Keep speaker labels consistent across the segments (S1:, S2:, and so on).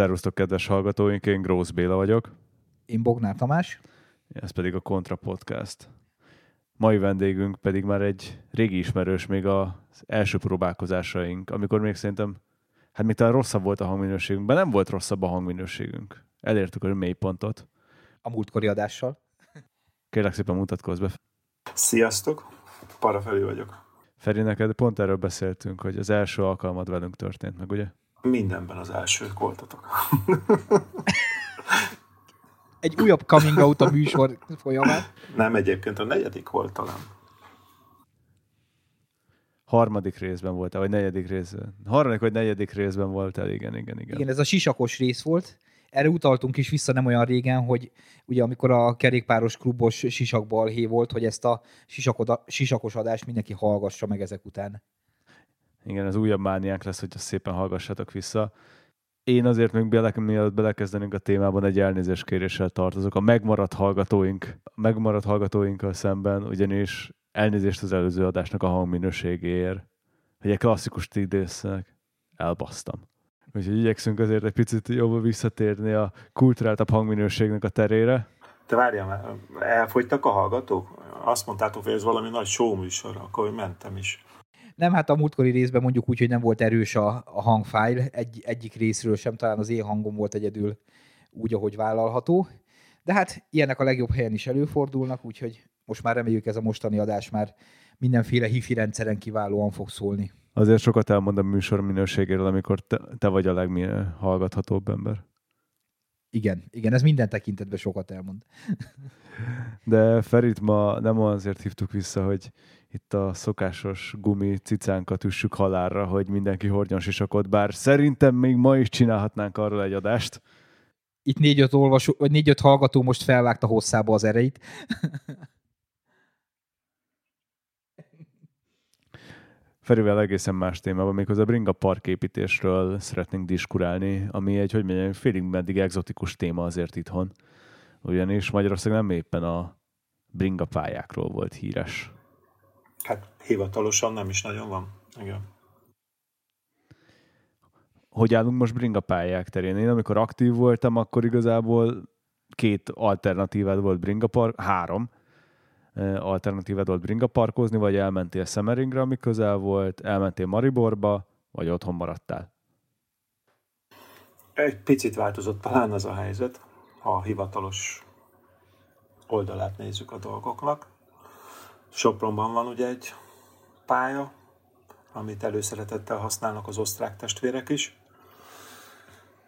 S1: Szervusztok, kedves hallgatóink, én Grósz Béla vagyok.
S2: Én Bognár Tamás.
S1: Ez pedig a Kontra Podcast. Mai vendégünk pedig már egy régi ismerős, még az első próbálkozásaink, amikor még szerintem, hát még talán rosszabb volt a hangminőségünk, de nem volt rosszabb a hangminőségünk. Elértük a mélypontot.
S2: A múltkori adással.
S1: Kérlek szépen mutatkozz be.
S3: Sziasztok, Parafeli vagyok.
S1: Feri, neked pont erről beszéltünk, hogy az első alkalmad velünk történt meg, ugye?
S3: Mindenben az elsők voltatok.
S2: Egy újabb coming out a műsor folyamán.
S3: Nem, egyébként a negyedik volt talán.
S1: Harmadik részben volt, vagy negyedik részben. Harmadik vagy negyedik részben volt el, igen, igen, igen.
S2: Igen, ez a sisakos rész volt. Erre utaltunk is vissza nem olyan régen, hogy ugye amikor a kerékpáros klubos sisakbalhé volt, hogy ezt a sisakos adást mindenki hallgassa meg ezek után.
S1: Igen, ez újabb mániánk lesz, hogy szépen hallgassatok vissza. Én azért még bele, mielőtt belekezdenünk a témában, egy elnézéskéréssel tartozok. A megmaradt hallgatóink, megmaradt hallgatóinkkal szemben, ugyanis elnézést az előző adásnak a hangminőségéért, hogy egy klasszikus idéznek, elbasztam. Úgyhogy igyekszünk azért egy picit jobban visszatérni a kulturáltabb hangminőségnek a terére.
S3: Te várjál elfogytak a hallgatók? Azt mondtátok, hogy ez valami nagy show műsor, akkor mentem is.
S2: Nem, hát a múltkori részben mondjuk úgy, hogy nem volt erős a, a hangfájl, egy, egyik részről sem, talán az én hangom volt egyedül úgy, ahogy vállalható. De hát ilyenek a legjobb helyen is előfordulnak, úgyhogy most már reméljük ez a mostani adás már mindenféle hifi rendszeren kiválóan fog szólni.
S1: Azért sokat elmond a műsor minőségéről, amikor te, te vagy a leghallgathatóbb ember.
S2: Igen, igen, ez minden tekintetben sokat elmond.
S1: De Ferit ma nem azért hívtuk vissza, hogy itt a szokásos gumi cicánkat üssük halálra, hogy mindenki hordjon sisakot, bár szerintem még ma is csinálhatnánk arról egy adást.
S2: Itt négy-öt olvasó, vagy négy-öt hallgató most felvágta hosszába az ereit.
S1: Ferivel egészen más témában, méghozzá a Bringa parképítésről szeretnénk diskurálni, ami egy, hogy mondjam, félig meddig exotikus téma azért itthon. Ugyanis Magyarország nem éppen a Bringa pályákról volt híres.
S3: Hát hivatalosan nem is nagyon van. Igen.
S1: Hogy állunk most Bringa pályák terén? Én amikor aktív voltam, akkor igazából két alternatívád volt Bringa Park, három alternatívád volt Bringa parkozni, vagy elmentél Szemeringre, ami közel volt, elmentél Mariborba, vagy otthon maradtál?
S3: Egy picit változott talán az a helyzet, ha a hivatalos oldalát nézzük a dolgoknak. Sopronban van ugye egy pálya, amit előszeretettel használnak az osztrák testvérek is.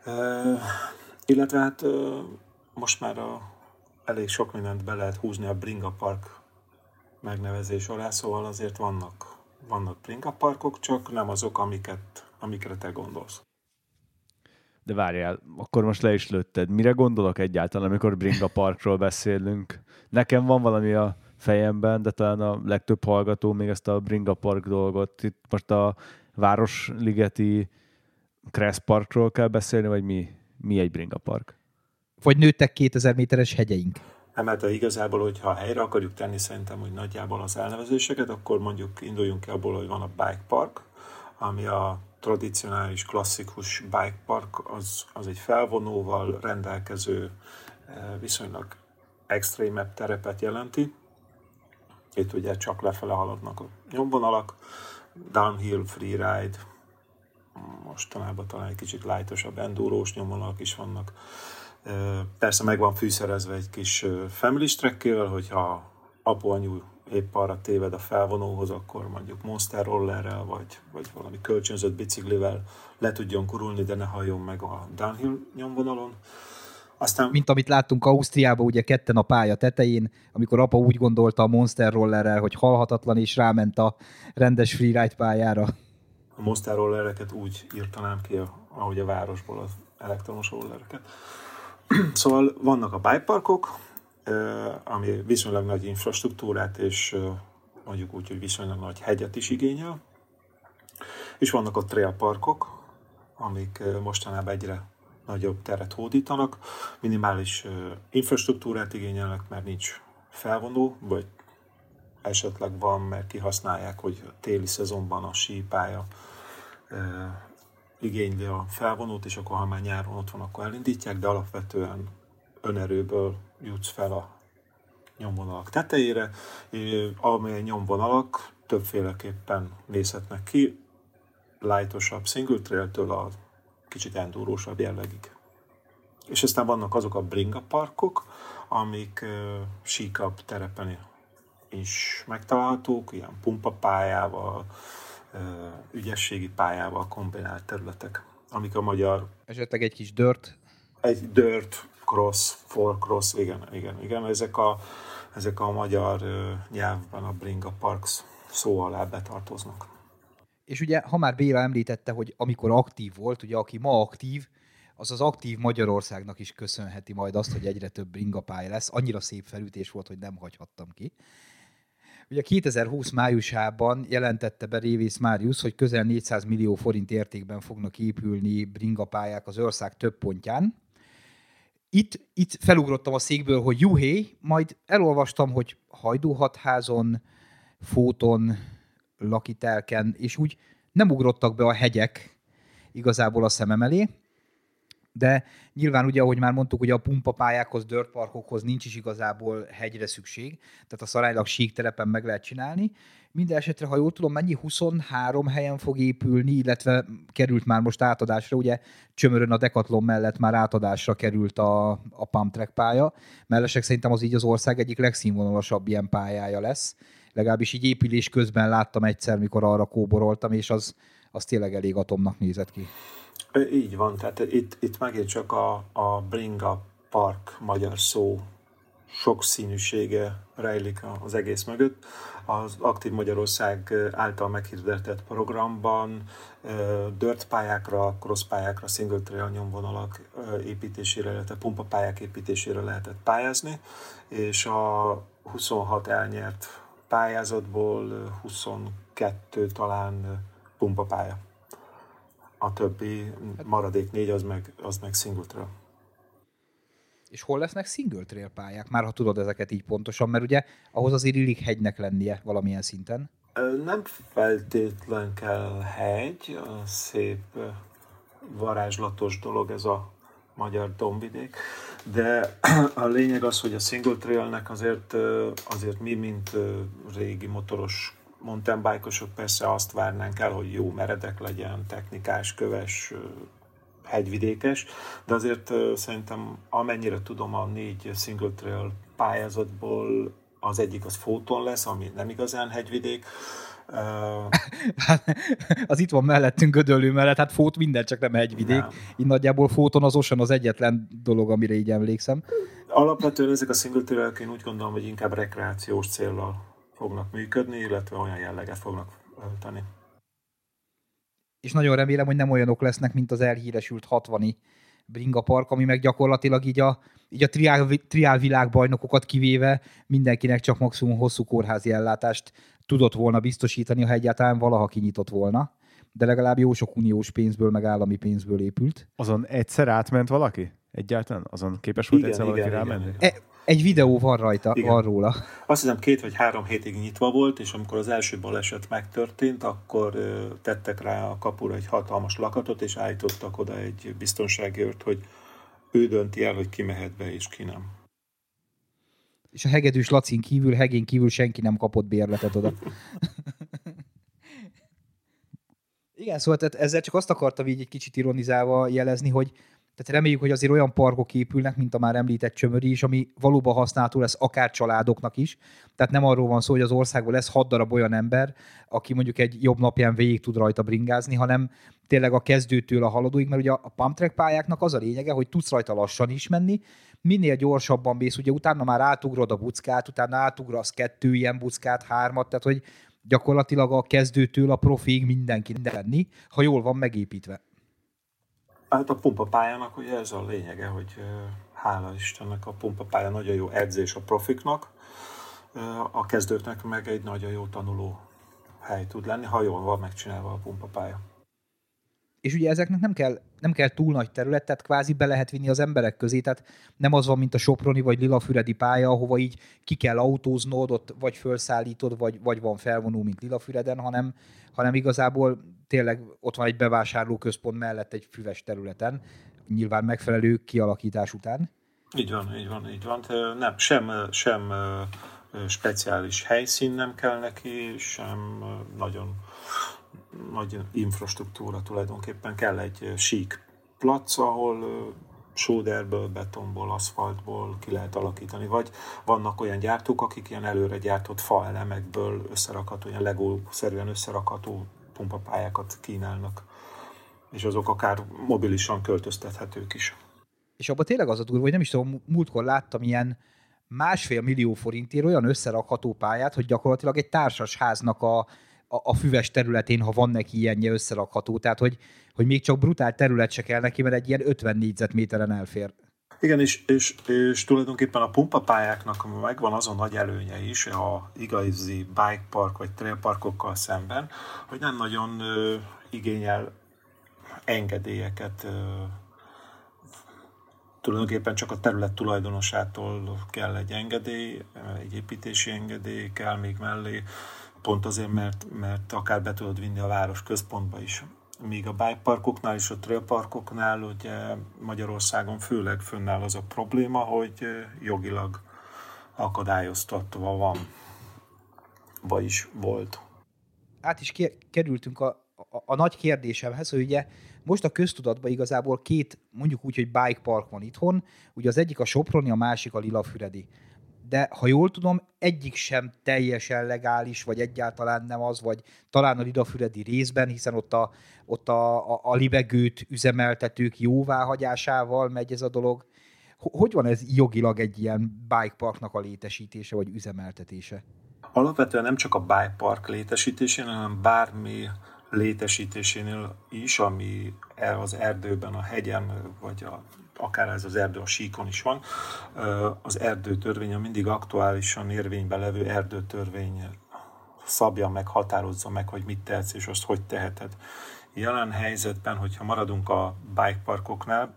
S3: E, illetve hát most már a, elég sok mindent be lehet húzni a Bringa Park megnevezés alá, szóval azért vannak, vannak Bringa Parkok, csak nem azok, amiket, amikre te gondolsz.
S1: De várjál, akkor most le is lőtted. Mire gondolok egyáltalán, amikor Bringa Parkról beszélünk? Nekem van valami a fejemben, de talán a legtöbb hallgató még ezt a Bringa Park dolgot. Itt most a Városligeti Kressz Parkról kell beszélni, vagy mi, mi egy Bringa Park?
S2: Vagy nőttek 2000 méteres hegyeink?
S3: Nem, hát igazából, hogyha helyre akarjuk tenni szerintem, hogy nagyjából az elnevezéseket, akkor mondjuk induljunk ki abból, hogy van a Bike Park, ami a tradicionális, klasszikus bike park, az, az egy felvonóval rendelkező, viszonylag extrémebb terepet jelenti. Itt ugye csak lefele haladnak a nyomvonalak, downhill, freeride, mostanában talán egy kicsit lightosabb endurós nyomvonalak is vannak. Persze meg van fűszerezve egy kis family track hogyha apu, anyu épp arra téved a felvonóhoz, akkor mondjuk monster rollerrel, vagy, vagy valami kölcsönzött biciklivel le tudjon kurulni, de ne halljon meg a downhill nyomvonalon.
S2: Aztán... Mint amit láttunk Ausztriában, ugye ketten a pálya tetején, amikor apa úgy gondolta a Monster Rollerrel, hogy halhatatlan, és ráment a rendes freeride pályára.
S3: A Monster Rollereket úgy írtanám ki, ahogy a városból az elektromos rollereket. szóval vannak a bikeparkok, ami viszonylag nagy infrastruktúrát, és mondjuk úgy, hogy viszonylag nagy hegyet is igényel. És vannak a trailparkok, amik mostanában egyre nagyobb teret hódítanak, minimális infrastruktúrát igényelnek, mert nincs felvonó, vagy esetleg van, mert kihasználják, hogy téli szezonban a sípálya igényli a felvonót, és akkor ha már nyáron ott van, akkor elindítják, de alapvetően önerőből jutsz fel a nyomvonalak tetejére, amely nyomvonalak többféleképpen nézhetnek ki, lightosabb single trail-től a kicsit endurósabb jellegig. És aztán vannak azok a bringa parkok, amik uh, síkabb terepen is megtalálhatók, ilyen pumpapályával, ügyességi pályával kombinált területek, amik a magyar...
S2: Esetleg egy kis dört?
S3: Egy dört, cross, four cross, igen, igen, igen. Ezek a, ezek a magyar nyelvben a bringa parks szó alá betartoznak.
S2: És ugye, ha már Béla említette, hogy amikor aktív volt, ugye aki ma aktív, az az aktív Magyarországnak is köszönheti majd azt, hogy egyre több ringapálya lesz. Annyira szép felütés volt, hogy nem hagyhattam ki. Ugye 2020 májusában jelentette be Révész Máriusz, hogy közel 400 millió forint értékben fognak épülni bringapályák az ország több pontján. Itt, itt felugrottam a székből, hogy juhé, majd elolvastam, hogy Hajdúhatházon, Fóton, Lakitelken, és úgy nem ugrottak be a hegyek igazából a szemem elé, de nyilván ugye, ahogy már mondtuk, ugye a pumpapályákhoz, dörtparkokhoz nincs is igazából hegyre szükség, tehát a szaránylag sík terepen meg lehet csinálni. Minden esetre, ha jól tudom, mennyi 23 helyen fog épülni, illetve került már most átadásra, ugye Csömörön a Decathlon mellett már átadásra került a, a pump track pálya. Mellesek szerintem az így az ország egyik legszínvonalasabb ilyen pályája lesz. Legalábbis így épülés közben láttam egyszer, mikor arra kóboroltam, és az, az tényleg elég atomnak nézett ki.
S3: Így van, tehát itt, itt megint csak a, a Bringa Park magyar szó sok színűsége rejlik az egész mögött. Az Aktív Magyarország által meghirdetett programban dirt pályákra, cross pályákra, single trail nyomvonalak építésére, illetve pumpapályák építésére lehetett pályázni, és a 26 elnyert pályázatból 22 talán pumpapálya a többi maradék négy az meg, az meg single trail.
S2: És hol lesznek single trail pályák? Már ha tudod ezeket így pontosan, mert ugye ahhoz azért illik hegynek lennie valamilyen szinten.
S3: Nem feltétlen kell hegy, szép varázslatos dolog ez a magyar dombidék, de a lényeg az, hogy a single trailnek azért, azért mi, mint régi motoros mountainbike persze azt várnánk el, hogy jó meredek legyen, technikás, köves, hegyvidékes, de azért szerintem amennyire tudom a négy single trail pályázatból az egyik az Fóton lesz, ami nem igazán hegyvidék,
S2: az itt van mellettünk Gödöllő mellett, hát Fót minden, csak nem hegyvidék. Nem. Így nagyjából Fóton az Ocean az egyetlen dolog, amire így emlékszem.
S3: Alapvetően ezek a single trail én úgy gondolom, hogy inkább rekreációs célral fognak működni, illetve olyan jelleget fognak ölteni.
S2: És nagyon remélem, hogy nem olyanok lesznek, mint az elhíresült 60 Bringa Park, ami meg gyakorlatilag így a, így a triál, triál világbajnokokat kivéve mindenkinek csak maximum hosszú kórházi ellátást tudott volna biztosítani, ha egyáltalán valaha kinyitott volna. De legalább jó sok uniós pénzből, meg állami pénzből épült.
S1: Azon egyszer átment valaki? Egyáltalán? Azon képes volt igen, egyszer igen, valaki igen, rámenni?
S2: Igen. E, egy videó van rajta, Igen. van róla.
S3: Azt hiszem két vagy három hétig nyitva volt, és amikor az első baleset megtörtént, akkor tettek rá a kapura egy hatalmas lakatot, és állítottak oda egy biztonsági őrt, hogy ő dönti el, hogy ki mehet be, és ki nem.
S2: És a hegedűs Lacin kívül, hegén kívül senki nem kapott bérletet oda. Igen, szóval tehát ezzel csak azt akartam így egy kicsit ironizálva jelezni, hogy tehát reméljük, hogy azért olyan parkok épülnek, mint a már említett Csömöri is, ami valóban használható lesz akár családoknak is. Tehát nem arról van szó, hogy az országban lesz hat darab olyan ember, aki mondjuk egy jobb napján végig tud rajta bringázni, hanem tényleg a kezdőtől a haladóig, mert ugye a pump track pályáknak az a lényege, hogy tudsz rajta lassan is menni, minél gyorsabban mész, ugye utána már átugrod a buckát, utána átugrasz kettő ilyen buckát, hármat, tehát hogy gyakorlatilag a kezdőtől a profig mindenki lenni, ha jól van megépítve.
S3: Hát a pumpapályának ugye ez a lényege, hogy hála Istennek a pumpapálya nagyon jó edzés a profiknak, a kezdőknek meg egy nagyon jó tanuló hely tud lenni, ha jól van megcsinálva a pumpapálya.
S2: és ugye ezeknek nem kell, nem kell túl nagy terület, tehát kvázi be lehet vinni az emberek közé, tehát nem az van, mint a Soproni vagy Lilafüredi pálya, ahova így ki kell autóznod, ott vagy felszállítod, vagy, vagy van felvonó, mint Lilafüreden, hanem, hanem igazából tényleg ott van egy bevásárlóközpont mellett egy füves területen, nyilván megfelelő kialakítás után.
S3: Így van, így van, így van. Nem, sem, sem speciális helyszín nem kell neki, sem nagyon nagy infrastruktúra tulajdonképpen. Kell egy sík plac, ahol sóderből, betonból, aszfaltból ki lehet alakítani, vagy vannak olyan gyártók, akik ilyen előre gyártott faelemekből összerakható, ilyen legó-szerűen összerakható pumpapályákat kínálnak, és azok akár mobilisan költöztethetők is.
S2: És abban tényleg az a durva, hogy nem is tudom, múltkor láttam ilyen másfél millió forintért olyan összerakható pályát, hogy gyakorlatilag egy társas háznak a, a, a füves területén, ha van neki ilyenje összerakható, tehát hogy, hogy még csak brutál terület se kell neki, mert egy ilyen 50 négyzetméteren elfér.
S3: Igen, és, és, és tulajdonképpen a pumpapályáknak megvan azon nagy előnye is a igazi bike park vagy trail parkokkal szemben, hogy nem nagyon ö, igényel engedélyeket, ö, tulajdonképpen csak a terület tulajdonosától kell egy engedély, egy építési engedély kell még mellé, pont azért, mert, mert akár be tudod vinni a város központba is. Míg a bike parkoknál és a trail parkoknál ugye Magyarországon főleg fönnáll az a probléma, hogy jogilag akadályoztatva van, vagyis volt.
S2: Át is kerültünk a, a, a nagy kérdésemhez, hogy ugye most a köztudatban igazából két, mondjuk úgy, hogy bike park van itthon, ugye az egyik a Soproni, a másik a Lilafüredi. De ha jól tudom, egyik sem teljesen legális, vagy egyáltalán nem az, vagy talán a Lilafüredi részben, hiszen ott a, ott a, a, a libegőt üzemeltetők jóváhagyásával megy ez a dolog. Hogy van ez jogilag egy ilyen bike parknak a létesítése, vagy üzemeltetése?
S3: Alapvetően nem csak a bike park létesítésén, hanem bármi létesítésénél is, ami az erdőben, a hegyen, vagy a, akár ez az erdő a síkon is van, az erdőtörvény a mindig aktuálisan érvényben levő erdőtörvény szabja meg, határozza meg, hogy mit tehetsz, és azt hogy teheted. Jelen helyzetben, hogyha maradunk a bike parkoknál,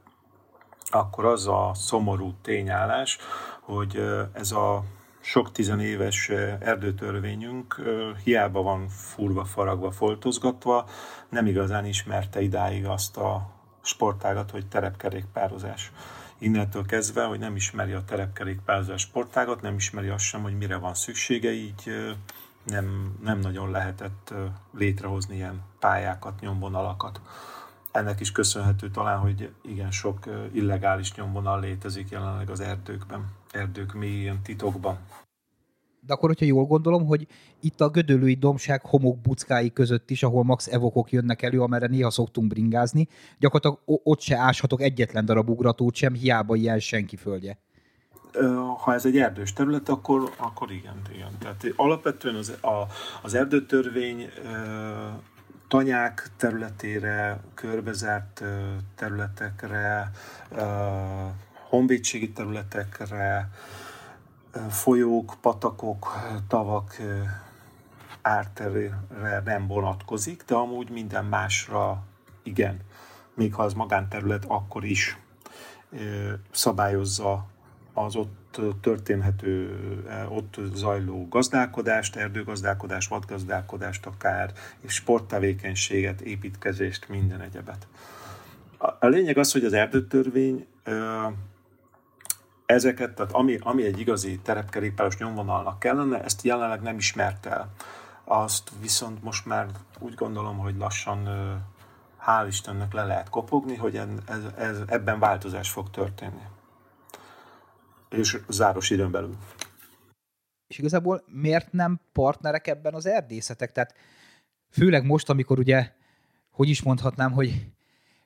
S3: akkor az a szomorú tényállás, hogy ez a sok tizenéves erdőtörvényünk hiába van furva, faragva, foltozgatva, nem igazán ismerte idáig azt a sportágat, hogy terepkerékpározás. Innentől kezdve, hogy nem ismeri a terepkerékpározás sportágat, nem ismeri azt sem, hogy mire van szüksége, így nem, nem nagyon lehetett létrehozni ilyen pályákat, nyomvonalakat. Ennek is köszönhető talán, hogy igen sok illegális nyomvonal létezik jelenleg az erdőkben erdők mélyén, titokban.
S2: De akkor, hogyha jól gondolom, hogy itt a gödöllői domság homok buckái között is, ahol max evokok jönnek elő, amerre néha szoktunk bringázni, gyakorlatilag ott se áshatok egyetlen darab ugratót sem, hiába ilyen senki földje.
S3: Ha ez egy erdős terület, akkor, akkor igen, igen. Tehát alapvetően az, a, az erdőtörvény tanyák területére, körbezárt területekre, honvédségi területekre, folyók, patakok, tavak árterére nem vonatkozik, de amúgy minden másra igen. Még ha az magánterület, akkor is szabályozza az ott történhető, ott zajló gazdálkodást, erdőgazdálkodást, vadgazdálkodást akár, és sporttevékenységet, építkezést, minden egyebet. A lényeg az, hogy az erdőtörvény ezeket, tehát ami, ami egy igazi terepkerékpáros nyomvonalnak kellene, ezt jelenleg nem ismert el. Azt viszont most már úgy gondolom, hogy lassan hál' Istennek le lehet kopogni, hogy ez, ez, ebben változás fog történni. És záros időn belül.
S2: És igazából miért nem partnerek ebben az erdészetek? Tehát főleg most, amikor ugye, hogy is mondhatnám, hogy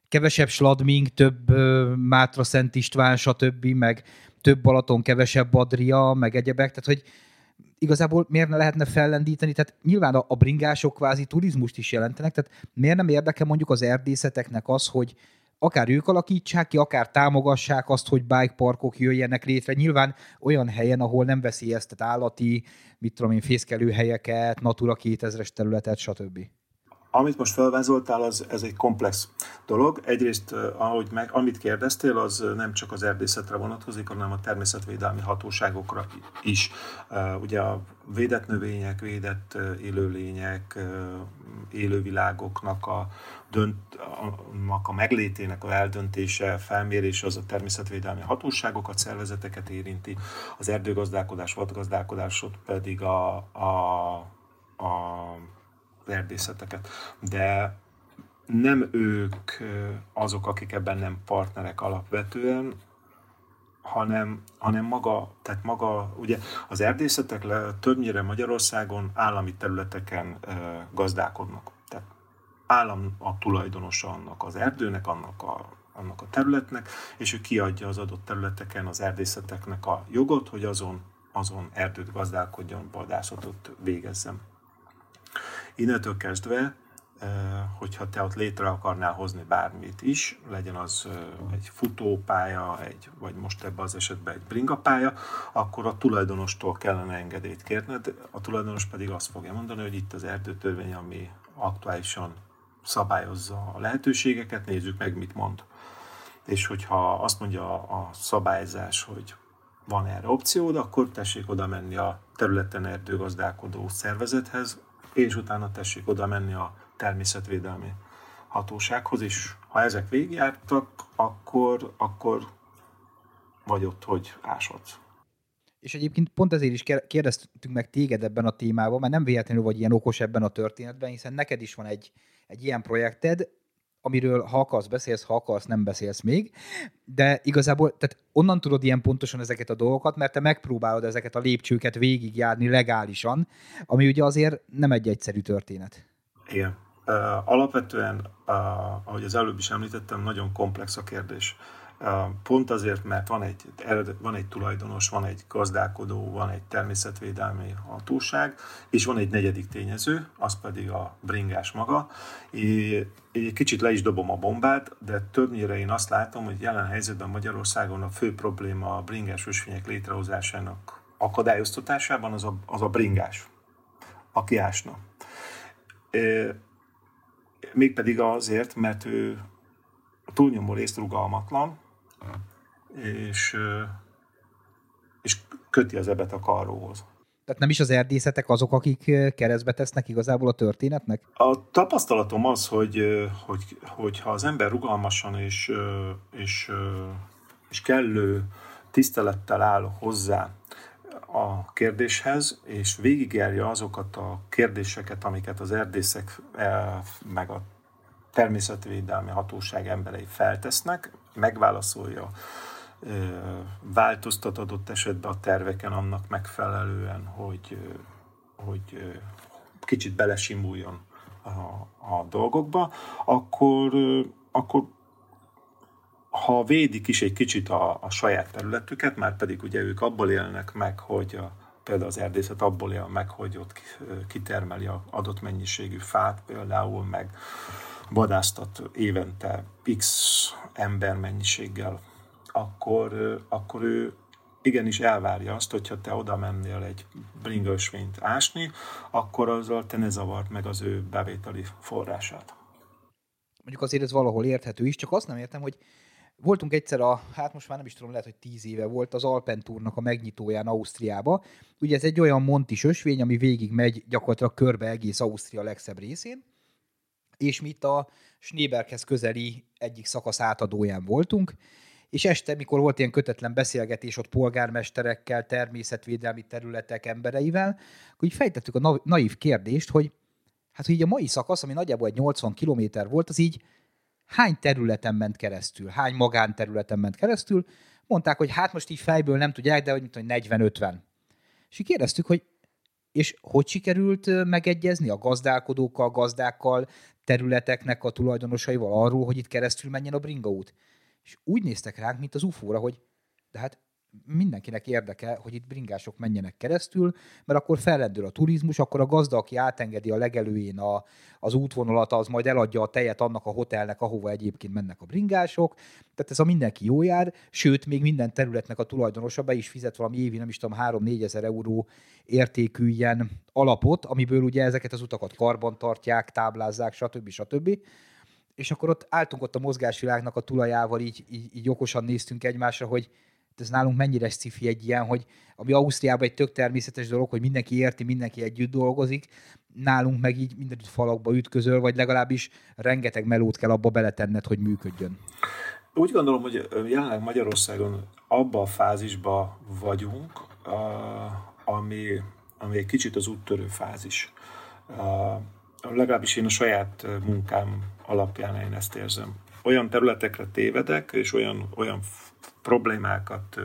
S2: kevesebb sladming, több Mátra Szent István, stb., meg több Balaton, kevesebb Adria, meg egyebek, tehát hogy igazából miért ne lehetne fellendíteni, tehát nyilván a, a bringások kvázi turizmust is jelentenek, tehát miért nem érdekel mondjuk az erdészeteknek az, hogy akár ők alakítsák ki, akár támogassák azt, hogy bike parkok jöjjenek létre. Nyilván olyan helyen, ahol nem veszélyeztet állati, mit tudom én, fészkelő helyeket, Natura 2000-es területet, stb.
S3: Amit most felvázoltál, az, ez egy komplex dolog. Egyrészt, ahogy meg, amit kérdeztél, az nem csak az erdészetre vonatkozik, hanem a természetvédelmi hatóságokra is. Ugye a védett növények, védett élőlények, élővilágoknak a, dönt, a meglétének a eldöntése, felmérés az a természetvédelmi hatóságokat, szervezeteket érinti, az erdőgazdálkodás, vadgazdálkodásot pedig a, a, a erdészeteket. De nem ők azok, akik ebben nem partnerek alapvetően, hanem, hanem maga, tehát maga, ugye az erdészetek le, többnyire Magyarországon állami területeken e, gazdálkodnak. Tehát állam a tulajdonosa annak az erdőnek, annak a, annak a területnek, és ő kiadja az adott területeken az erdészeteknek a jogot, hogy azon, azon erdőt gazdálkodjon, vadászatot végezzen. Innentől kezdve, hogyha te ott létre akarnál hozni bármit is, legyen az egy futópálya, egy, vagy most ebben az esetben egy bringapálya, akkor a tulajdonostól kellene engedélyt kérned, a tulajdonos pedig azt fogja mondani, hogy itt az erdőtörvény, ami aktuálisan szabályozza a lehetőségeket, nézzük meg, mit mond. És hogyha azt mondja a szabályzás, hogy van erre opciód, akkor tessék oda menni a területen erdőgazdálkodó szervezethez, és utána tessék oda menni a természetvédelmi hatósághoz, és ha ezek végigjártak, akkor, akkor vagy ott, hogy ásodsz.
S2: És egyébként pont ezért is kérdeztünk meg téged ebben a témában, mert nem véletlenül vagy ilyen okos ebben a történetben, hiszen neked is van egy, egy ilyen projekted, amiről ha akarsz beszélsz, ha akarsz nem beszélsz még, de igazából tehát onnan tudod ilyen pontosan ezeket a dolgokat, mert te megpróbálod ezeket a lépcsőket végigjárni legálisan, ami ugye azért nem egy egyszerű történet.
S3: Igen. Uh, alapvetően, uh, ahogy az előbb is említettem, nagyon komplex a kérdés. Pont azért, mert van egy, van egy tulajdonos, van egy gazdálkodó, van egy természetvédelmi hatóság, és van egy negyedik tényező, az pedig a bringás maga. Én egy kicsit le is dobom a bombát, de többnyire én azt látom, hogy jelen helyzetben Magyarországon a fő probléma a bringás ösvények létrehozásának akadályoztatásában az a, az a bringás, aki ásna. Mégpedig azért, mert ő túlnyomó részt rugalmatlan, és, és köti az ebet a karróhoz.
S2: Tehát nem is az erdészetek azok, akik keresztbe tesznek igazából a történetnek?
S3: A tapasztalatom az, hogy, hogy, hogy ha az ember rugalmasan és, és, és kellő tisztelettel áll hozzá a kérdéshez, és végigjárja azokat a kérdéseket, amiket az erdészek meg a természetvédelmi hatóság emberei feltesznek, megválaszolja, változtat adott esetben a terveken annak megfelelően, hogy, hogy kicsit belesimuljon a, a dolgokba, akkor, akkor ha védik is egy kicsit a, a saját területüket, már pedig ugye ők abból élnek meg, hogy a, például az erdészet abból él meg, hogy ott kitermeli a adott mennyiségű fát például, meg vadásztat évente x ember mennyiséggel, akkor, akkor ő igenis elvárja azt, hogyha te oda mennél egy bringaösvényt ásni, akkor azzal te ne zavart meg az ő bevételi forrását.
S2: Mondjuk azért ez valahol érthető is, csak azt nem értem, hogy voltunk egyszer a, hát most már nem is tudom, lehet, hogy tíz éve volt az Alpentúrnak a megnyitóján Ausztriába. Ugye ez egy olyan montis ösvény, ami végig megy gyakorlatilag körbe egész Ausztria legszebb részén, és mi itt a Schneeberghez közeli egyik szakasz átadóján voltunk, és este, mikor volt ilyen kötetlen beszélgetés ott polgármesterekkel, természetvédelmi területek embereivel, akkor így fejtettük a naív kérdést, hogy hát hogy így a mai szakasz, ami nagyjából egy 80 kilométer volt, az így hány területen ment keresztül, hány magánterületen ment keresztül, mondták, hogy hát most így fejből nem tudják, de hogy 40-50. És így kérdeztük, hogy és hogy sikerült megegyezni a gazdálkodókkal, gazdákkal, területeknek a tulajdonosaival arról, hogy itt keresztül menjen a bringa út? És úgy néztek ránk, mint az ufóra, hogy de hát mindenkinek érdeke, hogy itt bringások menjenek keresztül, mert akkor felrendül a turizmus, akkor a gazda, aki átengedi a legelőjén a, az útvonalat, az majd eladja a tejet annak a hotelnek, ahova egyébként mennek a bringások. Tehát ez a mindenki jó jár, sőt, még minden területnek a tulajdonosa be is fizet valami évi, nem is tudom, 3-4 ezer euró értékű ilyen alapot, amiből ugye ezeket az utakat karban tartják, táblázzák, stb. stb. És akkor ott álltunk ott a mozgásvilágnak a tulajával, így, így, így okosan néztünk egymásra, hogy ez nálunk mennyire sci egy ilyen, hogy ami Ausztriában egy tök természetes dolog, hogy mindenki érti, mindenki együtt dolgozik, nálunk meg így mindenütt falakba ütközöl, vagy legalábbis rengeteg melót kell abba beletenned, hogy működjön.
S3: Úgy gondolom, hogy jelenleg Magyarországon abba a fázisba vagyunk, ami, ami egy kicsit az úttörő fázis. Legalábbis én a saját munkám alapján én ezt érzem. Olyan területekre tévedek, és olyan, olyan problémákat,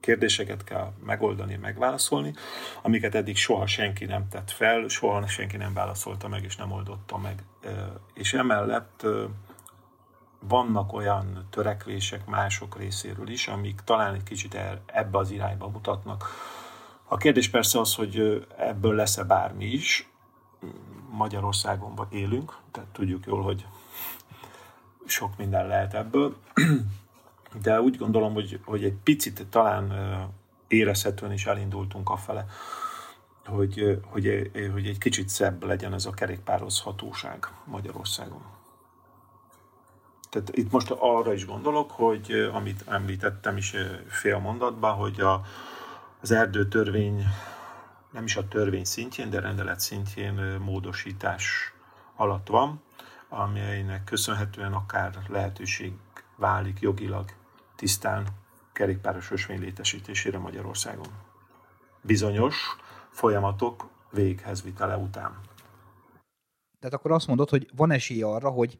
S3: kérdéseket kell megoldani, megválaszolni, amiket eddig soha senki nem tett fel, soha senki nem válaszolta meg, és nem oldotta meg. És emellett vannak olyan törekvések mások részéről is, amik talán egy kicsit ebbe az irányba mutatnak. A kérdés persze az, hogy ebből lesz-e bármi is. Magyarországon élünk, tehát tudjuk jól, hogy sok minden lehet ebből de úgy gondolom, hogy, hogy egy picit talán érezhetően is elindultunk afele, hogy, hogy, hogy egy kicsit szebb legyen ez a kerékpározhatóság Magyarországon. Tehát itt most arra is gondolok, hogy amit említettem is fél mondatban, hogy a, az erdőtörvény nem is a törvény szintjén, de rendelet szintjén módosítás alatt van, amelynek köszönhetően akár lehetőség válik jogilag tisztán kerékpáros ösvény létesítésére Magyarországon. Bizonyos folyamatok véghez vitele után.
S2: Tehát akkor azt mondod, hogy van esély arra, hogy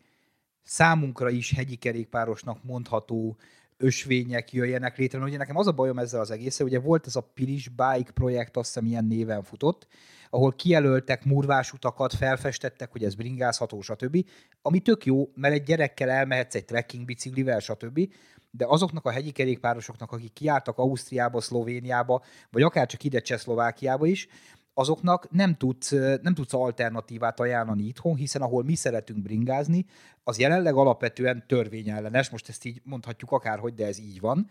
S2: számunkra is hegyi kerékpárosnak mondható ösvények jöjjenek létre. Ugye nekem az a bajom ezzel az egésszel, ugye volt ez a Pilis Bike projekt, azt hiszem ilyen néven futott, ahol kijelöltek murvás utakat, felfestettek, hogy ez bringázható, stb. Ami tök jó, mert egy gyerekkel elmehetsz egy trekking biciklivel, stb de azoknak a hegyi kerékpárosoknak, akik kiártak Ausztriába, Szlovéniába, vagy akár csak ide Csehszlovákiába is, azoknak nem tudsz, nem tudsz alternatívát ajánlani itthon, hiszen ahol mi szeretünk bringázni, az jelenleg alapvetően törvényellenes, most ezt így mondhatjuk akárhogy, de ez így van.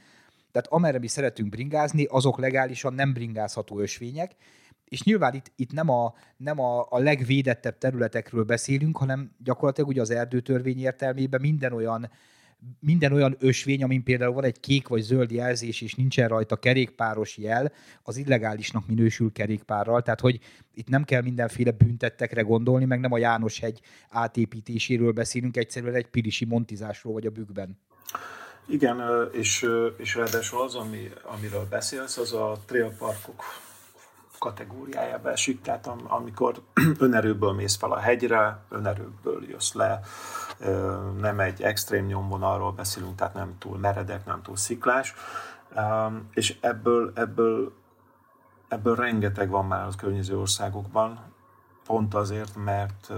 S2: Tehát amerre mi szeretünk bringázni, azok legálisan nem bringázható ösvények, és nyilván itt, itt nem, a, nem a, a legvédettebb területekről beszélünk, hanem gyakorlatilag ugye az erdőtörvény értelmében minden olyan minden olyan ösvény, amin például van egy kék vagy zöld jelzés, és nincsen rajta kerékpáros jel, az illegálisnak minősül kerékpárral. Tehát, hogy itt nem kell mindenféle büntettekre gondolni, meg nem a János hegy átépítéséről beszélünk, egyszerűen egy pirisi montizásról vagy a bükkben.
S3: Igen, és, és ráadásul az, ami, amiről beszélsz, az a trailparkok kategóriájába esik, tehát amikor önerőből mész fel a hegyre, önerőből jössz le, nem egy extrém nyomvonalról beszélünk, tehát nem túl meredek, nem túl sziklás, és ebből, ebből, ebből rengeteg van már az környező országokban, pont azért, mert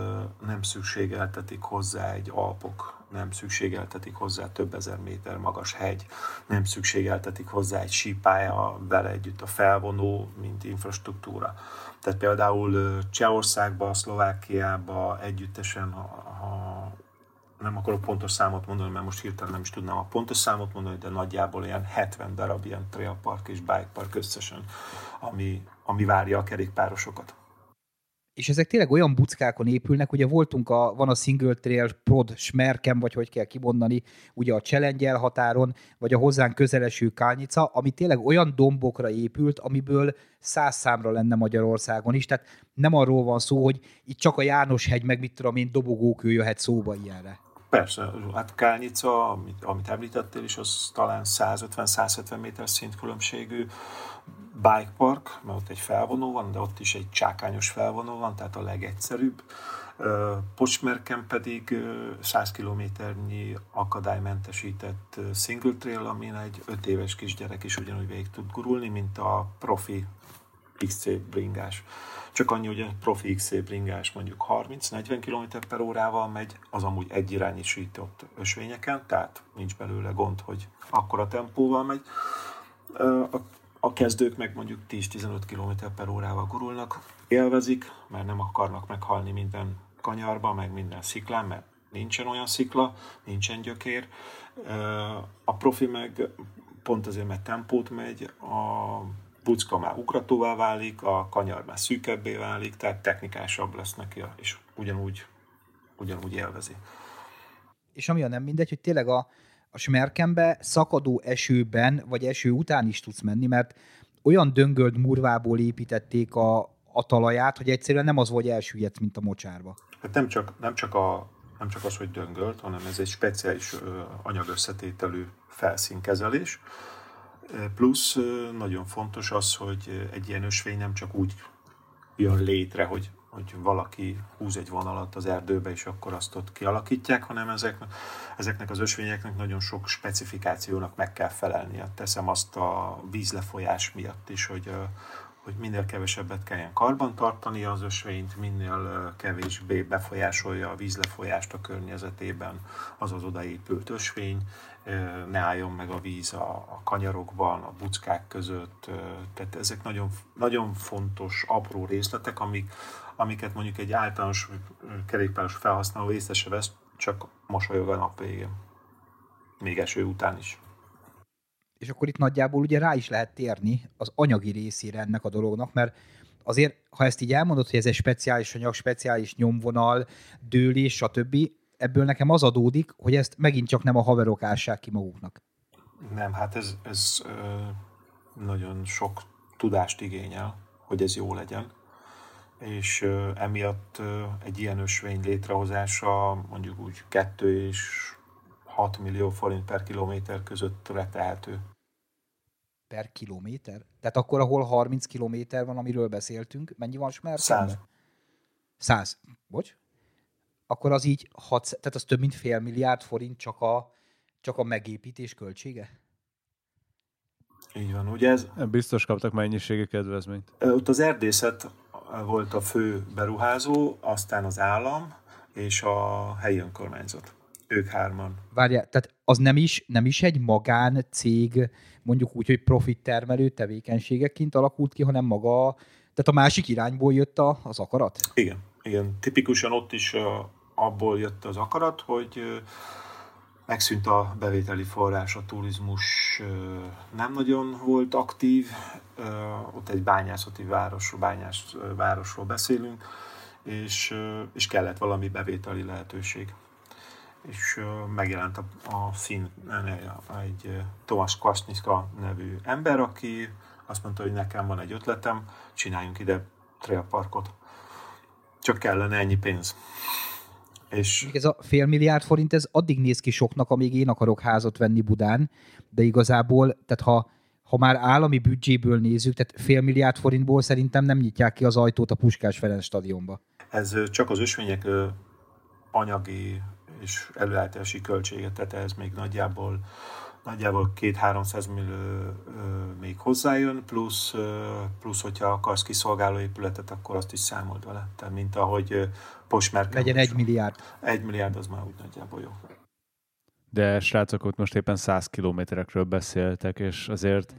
S3: nem szükségeltetik hozzá egy alpok, nem szükségeltetik hozzá több ezer méter magas hegy, nem szükségeltetik hozzá egy sípája, vele együtt a felvonó, mint infrastruktúra. Tehát például Csehországban, Szlovákiában együttesen, ha nem akarok pontos számot mondani, mert most hirtelen nem is tudnám a pontos számot mondani, de nagyjából ilyen 70 darab ilyen trail park és bike park összesen, ami, ami várja a kerékpárosokat
S2: és ezek tényleg olyan buckákon épülnek, ugye voltunk a, van a Single Trail Prod Smerkem, vagy hogy kell kimondani, ugye a Challenge határon, vagy a hozzánk közeleső Kálnica, ami tényleg olyan dombokra épült, amiből száz számra lenne Magyarországon is, tehát nem arról van szó, hogy itt csak a János hegy, meg mit tudom én, dobogókő jöhet szóba ilyenre.
S3: Persze, hát Kálnica, amit, amit említettél is, az talán 150-170 méter szint különbségű bike park, mert ott egy felvonó van, de ott is egy csákányos felvonó van, tehát a legegyszerűbb. Pocsmerken pedig 100 kilométernyi akadálymentesített single trail, amin egy 5 éves kisgyerek is ugyanúgy végig tud gurulni, mint a profi XC bringás. Csak annyi, hogy a profi XC bringás mondjuk 30-40 km per órával megy, az amúgy egyirányosított ösvényeken, tehát nincs belőle gond, hogy akkora tempóval megy A, a kezdők meg mondjuk 10-15 km per órával gurulnak, élvezik, mert nem akarnak meghalni minden kanyarba, meg minden sziklán, mert nincsen olyan szikla, nincsen gyökér. A profi meg pont azért, mert tempót megy, a bucka már ugratóvá válik, a kanyar már szűkebbé válik, tehát technikásabb lesz neki, és ugyanúgy, ugyanúgy élvezi.
S2: És ami a nem mindegy, hogy tényleg a, a smerkembe szakadó esőben, vagy eső után is tudsz menni, mert olyan döngöld murvából építették a, a talaját, hogy egyszerűen nem az volt, hogy elsüllyedsz, mint a mocsárba.
S3: Hát nem csak, nem csak, a, nem csak az, hogy döngölt, hanem ez egy speciális anyagösszetételű felszínkezelés. Plusz nagyon fontos az, hogy egy ilyen ösvény nem csak úgy jön létre, hogy, hogy valaki húz egy vonalat az erdőbe, és akkor azt ott kialakítják, hanem ezeknek, ezeknek az ösvényeknek nagyon sok specifikációnak meg kell felelnie. Teszem azt a vízlefolyás miatt is, hogy, hogy minél kevesebbet kelljen karban tartani az ösvényt, minél kevésbé befolyásolja a vízlefolyást a környezetében az az odaépült ösvény, ne álljon meg a víz a, a kanyarokban, a buckák között. Tehát ezek nagyon, nagyon fontos, apró részletek, amik, amiket mondjuk egy általános kerékpáros felhasználó észre se vesz, csak mosolyog a nap végén. Még eső után is.
S2: És akkor itt nagyjából ugye rá is lehet térni az anyagi részére ennek a dolognak, mert azért, ha ezt így elmondod, hogy ez egy speciális anyag, speciális nyomvonal, dőlés, stb., ebből nekem az adódik, hogy ezt megint csak nem a haverok ássák ki maguknak.
S3: Nem, hát ez, ez ö, nagyon sok tudást igényel, hogy ez jó legyen. És ö, emiatt ö, egy ilyen ösvény létrehozása mondjuk úgy 2 és 6 millió forint per kilométer között tehető.
S2: Per kilométer? Tehát akkor, ahol 30 kilométer van, amiről beszéltünk, mennyi van Smertembe?
S3: 100.
S2: 100. Bocs? akkor az így, hat, tehát az több mint fél milliárd forint csak a, csak a megépítés költsége?
S3: Így van, ugye ez...
S1: Biztos kaptak mennyiségi kedvezményt.
S3: Ott az erdészet volt a fő beruházó, aztán az állam és a helyi önkormányzat. Ők hárman.
S2: Várjál, tehát az nem is, nem is egy magán cég, mondjuk úgy, hogy profit termelő tevékenységeként alakult ki, hanem maga, tehát a másik irányból jött a, az akarat?
S3: Igen, igen. Tipikusan ott is abból jött az akarat, hogy megszűnt a bevételi forrás, a turizmus nem nagyon volt aktív, ott egy bányászati város, bányás városról beszélünk, és, és kellett valami bevételi lehetőség. És megjelent a, a szín egy Tomas Kvasnyika nevű ember, aki azt mondta, hogy nekem van egy ötletem, csináljunk ide trailparkot. Csak kellene ennyi pénz.
S2: És... Ez a fél milliárd forint, ez addig néz ki soknak, amíg én akarok házat venni Budán, de igazából, tehát ha, ha már állami büdzséből nézzük, tehát fél milliárd forintból szerintem nem nyitják ki az ajtót a Puskás Ferenc stadionba.
S3: Ez csak az ösvények anyagi és előállítási költséget, tehát ez még nagyjából nagyjából 2-300 millió még hozzájön, plusz, plusz, hogyha akarsz kiszolgáló épületet, akkor azt is számold vele. Tehát mint ahogy Posmerken.
S2: Legyen egy milliárd.
S3: Egy milliárd az már úgy nagyjából jó.
S1: De srácok, ott most éppen 100 kilométerekről beszéltek, és azért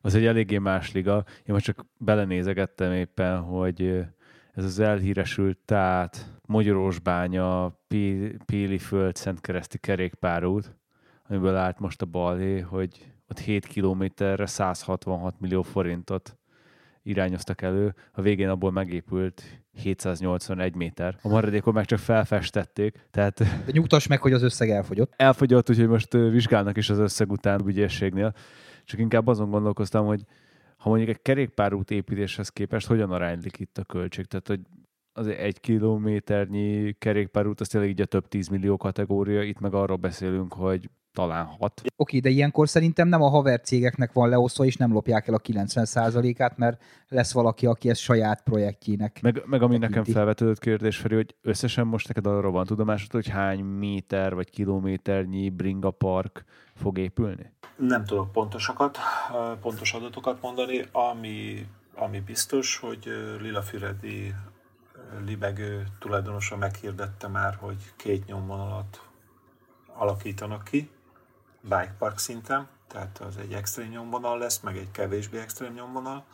S1: az egy eléggé más liga. Én most csak belenézegettem éppen, hogy ez az elhíresült tehát Magyarósbánya, Péliföld, Szentkereszti kerékpárút, amiből állt most a balhé, hogy ott 7 kilométerre 166 millió forintot irányoztak elő, a végén abból megépült 781 méter. A maradékon meg csak felfestették, tehát...
S2: De nyugtass meg, hogy az összeg elfogyott.
S1: Elfogyott, úgyhogy most vizsgálnak is az összeg után ügyészségnél. Csak inkább azon gondolkoztam, hogy ha mondjuk egy kerékpárút építéshez képest hogyan aránylik itt a költség? Tehát, hogy az egy kilométernyi kerékpárút, az tényleg így a több tízmillió kategória, itt meg arról beszélünk, hogy talán hat.
S2: Oké, de ilyenkor szerintem nem a haver cégeknek van leosztva, és nem lopják el a 90%-át, mert lesz valaki, aki ezt saját projektjének.
S1: Meg, meg ami nekem felvetődött kérdés, Feri, hogy összesen most neked arról van tudomásod, hogy hány méter vagy kilométernyi bringa park fog épülni?
S3: Nem tudok pontosakat, pontos adatokat mondani, ami, ami biztos, hogy Lila Füredi libegő tulajdonosa meghirdette már, hogy két nyomvonalat alakítanak ki, bike park szinten, tehát az egy extrém nyomvonal lesz, meg egy kevésbé extrém nyomvonal.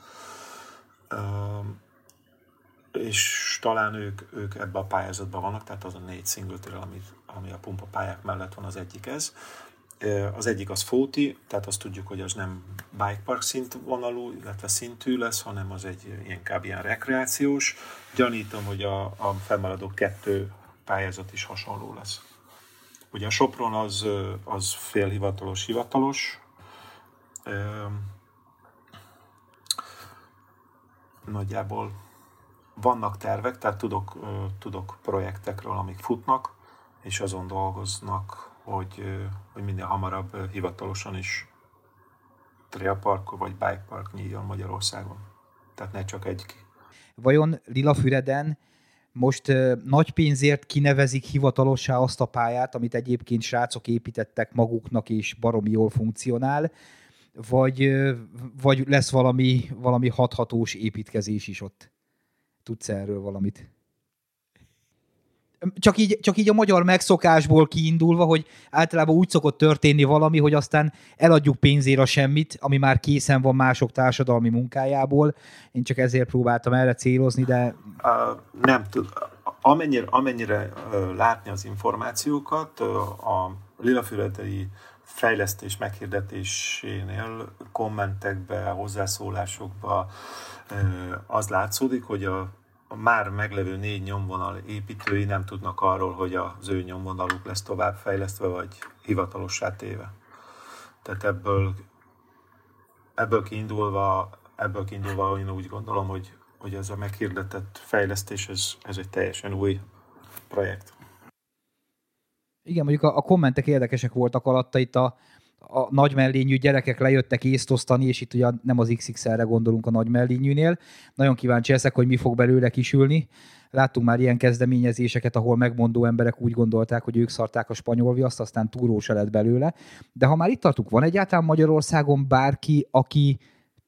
S3: És talán ők, ők ebbe a pályázatban vannak, tehát az a négy single trail, ami, ami a pumpa pályák mellett van, az egyik ez. Az egyik az fóti, tehát azt tudjuk, hogy az nem bike park szintvonalú, illetve szintű lesz, hanem az egy inkább ilyen rekreációs. Gyanítom, hogy a, a fennmaradó kettő pályázat is hasonló lesz. Ugye a Sopron az, az félhivatalos, hivatalos. Nagyjából vannak tervek, tehát tudok, tudok projektekről, amik futnak, és azon dolgoznak, hogy, hogy minél hamarabb hivatalosan is trailpark vagy bikepark nyíljon Magyarországon. Tehát ne csak egy.
S2: Vajon Lilafüreden most nagy pénzért kinevezik hivatalossá azt a pályát, amit egyébként srácok építettek maguknak, és baromi jól funkcionál, vagy, vagy lesz valami, valami hathatós építkezés is ott? Tudsz erről valamit? Csak így, csak így a magyar megszokásból kiindulva, hogy általában úgy szokott történni valami, hogy aztán eladjuk pénzére semmit, ami már készen van mások társadalmi munkájából. Én csak ezért próbáltam erre célozni, de...
S3: Uh, nem tud. Amennyire, amennyire uh, látni az információkat, uh, a Lilafüredei fejlesztés meghirdetésénél kommentekbe, hozzászólásokba az látszódik, hogy a a már meglevő négy nyomvonal építői nem tudnak arról, hogy az ő nyomvonaluk lesz továbbfejlesztve, vagy hivatalossá téve. Tehát ebből, ebből kiindulva, ebből kiindulva én úgy gondolom, hogy, hogy ez a meghirdetett fejlesztés, ez, ez egy teljesen új projekt.
S2: Igen, mondjuk a, a kommentek érdekesek voltak alatta, itt a, a nagy mellényű gyerekek lejöttek észt osztani, és itt ugye nem az XXL-re gondolunk a nagy mellényűnél. Nagyon kíváncsi leszek, hogy mi fog belőle kisülni. Láttunk már ilyen kezdeményezéseket, ahol megmondó emberek úgy gondolták, hogy ők szarták a spanyol viaszt, aztán túró se lett belőle. De ha már itt tartunk, van egyáltalán Magyarországon bárki, aki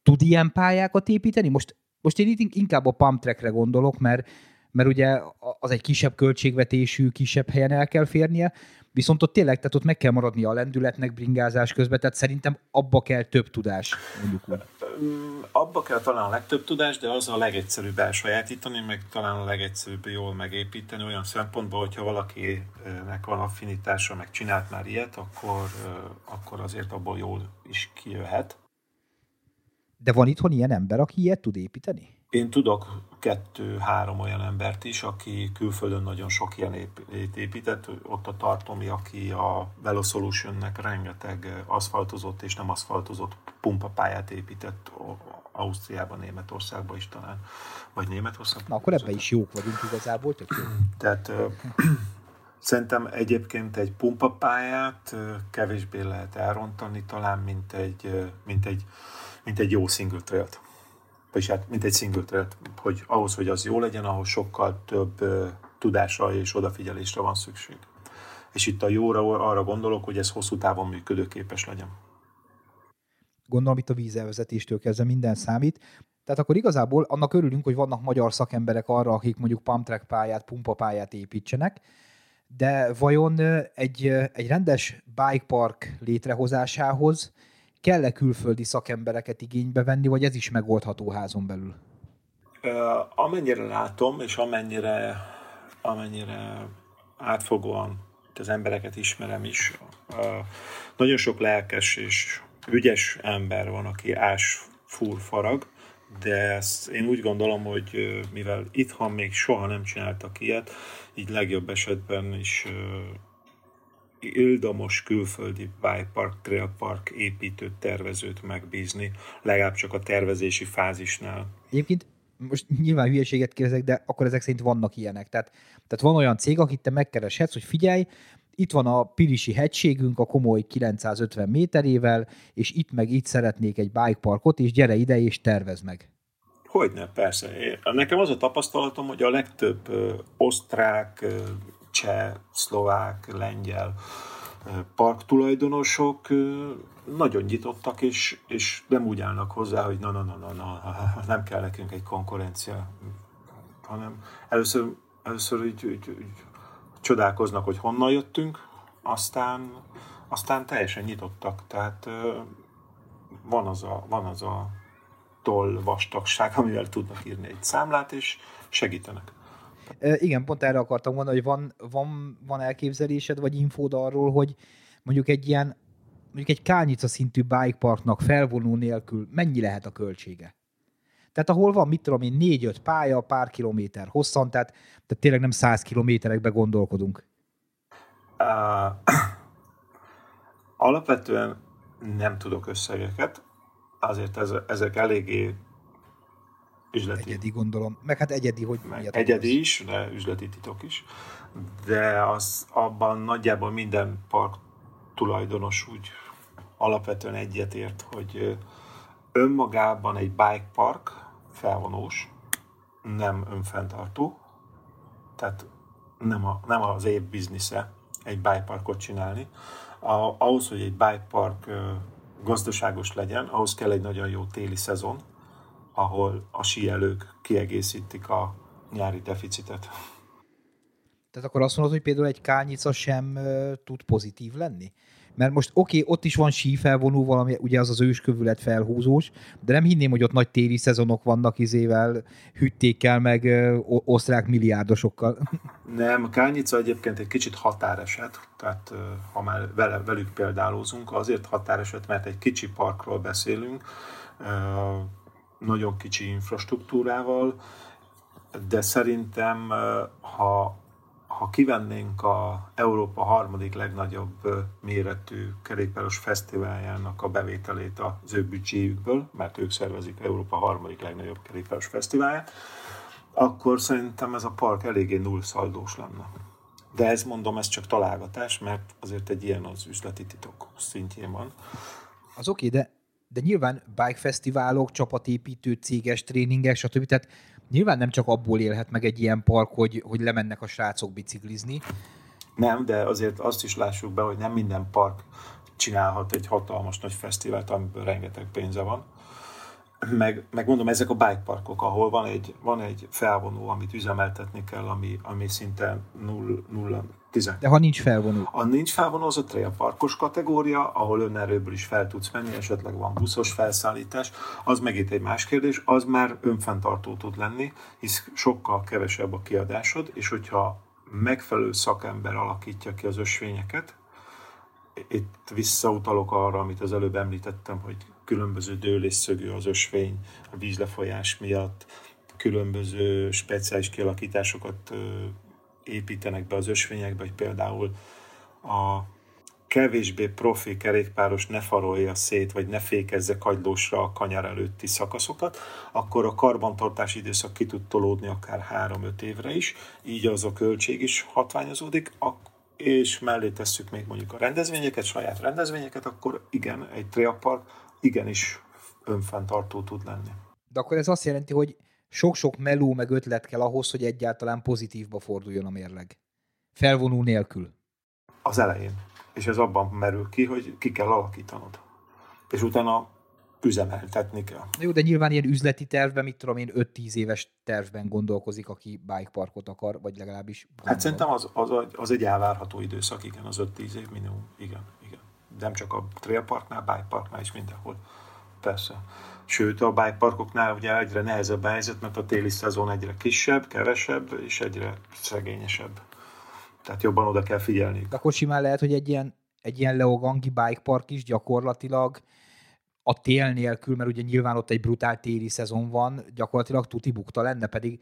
S2: tud ilyen pályákat építeni? Most, most én itt inkább a pump trackre gondolok, mert, mert ugye az egy kisebb költségvetésű, kisebb helyen el kell férnie, Viszont ott tényleg, tehát ott meg kell maradni a lendületnek bringázás közben, tehát szerintem abba kell több tudás, mondjuk úgy.
S3: Abba kell talán a legtöbb tudás, de az a legegyszerűbb elsajátítani, meg talán a legegyszerűbb jól megépíteni olyan szempontból, hogyha valakinek van affinitása, meg csinált már ilyet, akkor, akkor azért abból jól is kijöhet.
S2: De van itthon ilyen ember, aki ilyet tud építeni?
S3: Én tudok kettő-három olyan embert is, aki külföldön nagyon sok ilyen épített. Ott a Tartomi, aki a Velosolutionnek rengeteg aszfaltozott és nem aszfaltozott pumpapályát épített Ausztriában, Németországban is talán, vagy Németországban.
S2: Na, akkor ebben is jók vagyunk igazából, tök jó.
S3: Tehát Szerintem egyébként egy pumpapályát kevésbé lehet elrontani talán, mint egy, mint egy, mint egy jó single trail-t vagyis hát mint egy single thread, hogy ahhoz, hogy az jó legyen, ahhoz sokkal több tudásra és odafigyelésre van szükség. És itt a jóra arra gondolok, hogy ez hosszú távon működőképes legyen.
S2: Gondolom itt a vízelvezetéstől kezdve minden számít. Tehát akkor igazából annak örülünk, hogy vannak magyar szakemberek arra, akik mondjuk pump track pályát, pumpa pályát építsenek, de vajon egy, egy rendes bike park létrehozásához kell-e külföldi szakembereket igénybe venni, vagy ez is megoldható házon belül?
S3: Amennyire látom, és amennyire, amennyire átfogóan az embereket ismerem is, nagyon sok lelkes és ügyes ember van, aki ás, fúr, farag, de ezt én úgy gondolom, hogy mivel itthon még soha nem csináltak ilyet, így legjobb esetben is ildamos külföldi bikepark, trailpark építőt, tervezőt megbízni, legalább csak a tervezési fázisnál.
S2: Egyébként most nyilván hülyeséget kérdezek, de akkor ezek szerint vannak ilyenek. Tehát, tehát van olyan cég, akit te megkereshetsz, hogy figyelj, itt van a Pirisi hegységünk a komoly 950 méterével, és itt meg itt szeretnék egy bikeparkot, és gyere ide és tervez meg.
S3: Hogyne, persze. Nekem az a tapasztalatom, hogy a legtöbb osztrák, cseh, szlovák, lengyel parktulajdonosok nagyon nyitottak, és, és nem úgy állnak hozzá, hogy na, na, na, na, na, nem kell nekünk egy konkurencia, hanem először, először így, így, így csodálkoznak, hogy honnan jöttünk, aztán, aztán teljesen nyitottak. Tehát van az a, van az a toll vastagság, amivel tudnak írni egy számlát, és segítenek.
S2: Igen, pont erre akartam mondani, hogy van, van, van elképzelésed, vagy infód arról, hogy mondjuk egy ilyen, mondjuk egy kálnyica szintű bike parknak felvonó nélkül mennyi lehet a költsége? Tehát ahol van, mit tudom én, négy-öt pálya, pár kilométer hosszan, tehát, tehát tényleg nem száz kilométerekbe gondolkodunk. Uh,
S3: alapvetően nem tudok összegeket, azért ez, ezek eléggé üzleti.
S2: Egyedi gondolom. Meg hát egyedi, hogy
S3: Meg Egyedi is, de üzleti titok is. De az abban nagyjából minden park tulajdonos úgy alapvetően egyetért, hogy önmagában egy bike park felvonós, nem önfenntartó, tehát nem, a, nem az év biznisze egy bike parkot csinálni. A, ahhoz, hogy egy bike park gazdaságos legyen, ahhoz kell egy nagyon jó téli szezon, ahol a síelők kiegészítik a nyári deficitet.
S2: Tehát akkor azt mondod, hogy például egy kálnyica sem uh, tud pozitív lenni? Mert most oké, okay, ott is van sífelvonó, valami, ugye az az őskövület felhúzós, de nem hinném, hogy ott nagy téli szezonok vannak izével, hüttékkel, meg ö, osztrák milliárdosokkal.
S3: Nem, a Kányica egyébként egy kicsit határeset, tehát ha már vele, velük példálózunk, azért határeset, mert egy kicsi parkról beszélünk, nagyon kicsi infrastruktúrával, de szerintem, ha ha kivennénk a Európa harmadik legnagyobb méretű kerékpáros fesztiváljának a bevételét az ő büdzséjükből, mert ők szervezik Európa harmadik legnagyobb kerékpáros fesztiválját, akkor szerintem ez a park eléggé nullszaldós lenne. De ez mondom, ez csak találgatás, mert azért egy ilyen az üzleti titok szintjén van.
S2: Az oké, de, de nyilván bike fesztiválok, csapatépítő, céges tréningek, stb. Tehát nyilván nem csak abból élhet meg egy ilyen park, hogy, hogy lemennek a srácok biciklizni.
S3: Nem, de azért azt is lássuk be, hogy nem minden park csinálhat egy hatalmas nagy fesztivált, amiből rengeteg pénze van. Meg, meg mondom, ezek a bike parkok, ahol van egy, van egy felvonó, amit üzemeltetni kell, ami, ami szinte null, nulla,
S2: tizen. De ha nincs felvonó?
S3: Ha nincs felvonó, az a trail parkos kategória, ahol önerőből is fel tudsz menni, esetleg van buszos felszállítás, az megint egy más kérdés, az már önfenntartó tud lenni, hisz sokkal kevesebb a kiadásod, és hogyha megfelelő szakember alakítja ki az ösvényeket, itt visszautalok arra, amit az előbb említettem, hogy különböző dőlésszögű az ösvény a vízlefolyás miatt, különböző speciális kialakításokat építenek be az ösvényekbe, hogy például a kevésbé profi kerékpáros ne farolja szét, vagy ne fékezze kagylósra a kanyar előtti szakaszokat, akkor a karbantartási időszak ki tud tolódni akár 3-5 évre is, így az a költség is hatványozódik, és mellé tesszük még mondjuk a rendezvényeket, saját rendezvényeket, akkor igen, egy triapark igenis önfenntartó tud lenni.
S2: De akkor ez azt jelenti, hogy sok-sok meló meg ötlet kell ahhoz, hogy egyáltalán pozitívba forduljon a mérleg. Felvonó nélkül.
S3: Az elején. És ez abban merül ki, hogy ki kell alakítanod. És utána üzemeltetni kell.
S2: Jó, de nyilván ilyen üzleti tervben, mit tudom én, 5-10 éves tervben gondolkozik, aki bike parkot akar, vagy legalábbis
S3: gondol. Hát szerintem az, az, az egy elvárható időszak, igen, az 5-10 év minimum, igen, igen. Nem csak a trail parknál, bike parknál is mindenhol. Persze. Sőt, a bike parkoknál ugye egyre nehezebb a helyzet, mert a téli szezon egyre kisebb, kevesebb, és egyre szegényesebb. Tehát jobban oda kell figyelni.
S2: De akkor simán lehet, hogy egy ilyen, egy ilyen Leogangi bike park is gyakorlatilag a tél nélkül, mert ugye nyilván ott egy brutál téli szezon van, gyakorlatilag tuti bukta lenne, pedig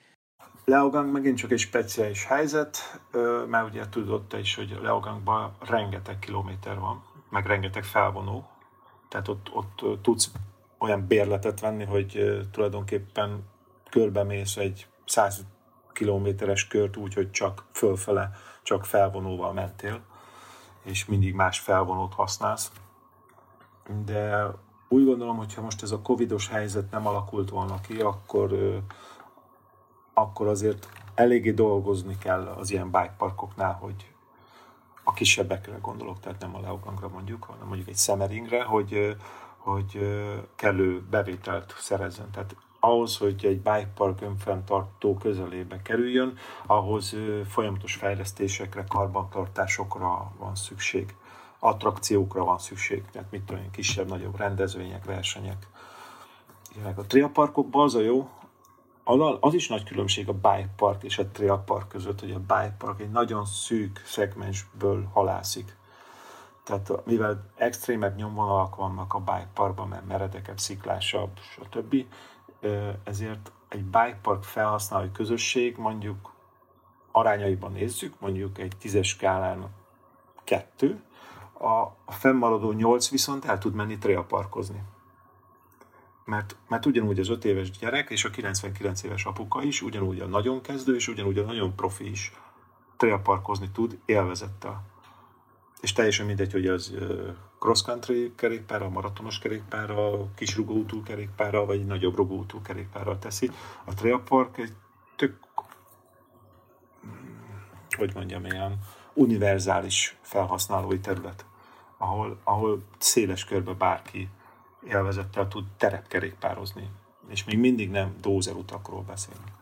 S3: Leogang megint csak egy speciális helyzet, mert ugye tudod te is, hogy Leogangban rengeteg kilométer van, meg rengeteg felvonó, tehát ott, ott tudsz olyan bérletet venni, hogy tulajdonképpen körbemész egy 100 kilométeres kört úgy, hogy csak fölfele, csak felvonóval mentél, és mindig más felvonót használsz. De úgy gondolom, hogy ha most ez a covidos helyzet nem alakult volna ki, akkor, akkor azért eléggé dolgozni kell az ilyen bikeparkoknál, hogy a kisebbekre gondolok, tehát nem a Leogangra mondjuk, hanem mondjuk egy Semeringre, hogy, hogy kellő bevételt szerezzen. Tehát ahhoz, hogy egy bike park önfenntartó közelébe kerüljön, ahhoz folyamatos fejlesztésekre, karbantartásokra van szükség. Attrakciókra van szükség, tehát mit tudom én, kisebb, nagyobb rendezvények, versenyek. Ilyenek a triaparkokban az a jó, az is nagy különbség a bike park és a trail park között, hogy a bike park egy nagyon szűk szegmensből halászik. Tehát mivel extrémebb nyomvonalak vannak a bike parkban, mert meredekebb, sziklásabb, stb., ezért egy bike park felhasználói közösség mondjuk arányaiban nézzük, mondjuk egy tízes skálán kettő, a fennmaradó nyolc viszont el tud menni trailparkozni. Mert, mert ugyanúgy az 5 éves gyerek és a 99 éves apuka is, ugyanúgy a nagyon kezdő és ugyanúgy a nagyon profi is trailparkozni tud élvezettel. És teljesen mindegy, hogy az cross-country kerékpára, maratonos kerékpára, kis rugóutú kerékpára, vagy nagyobb rugóutú kerékpára teszi. A trail park egy tök, hogy mondjam, ilyen univerzális felhasználói terület, ahol, ahol széles körbe bárki élvezettel tud terepkerékpározni. És még mindig nem dózer utakról beszélünk.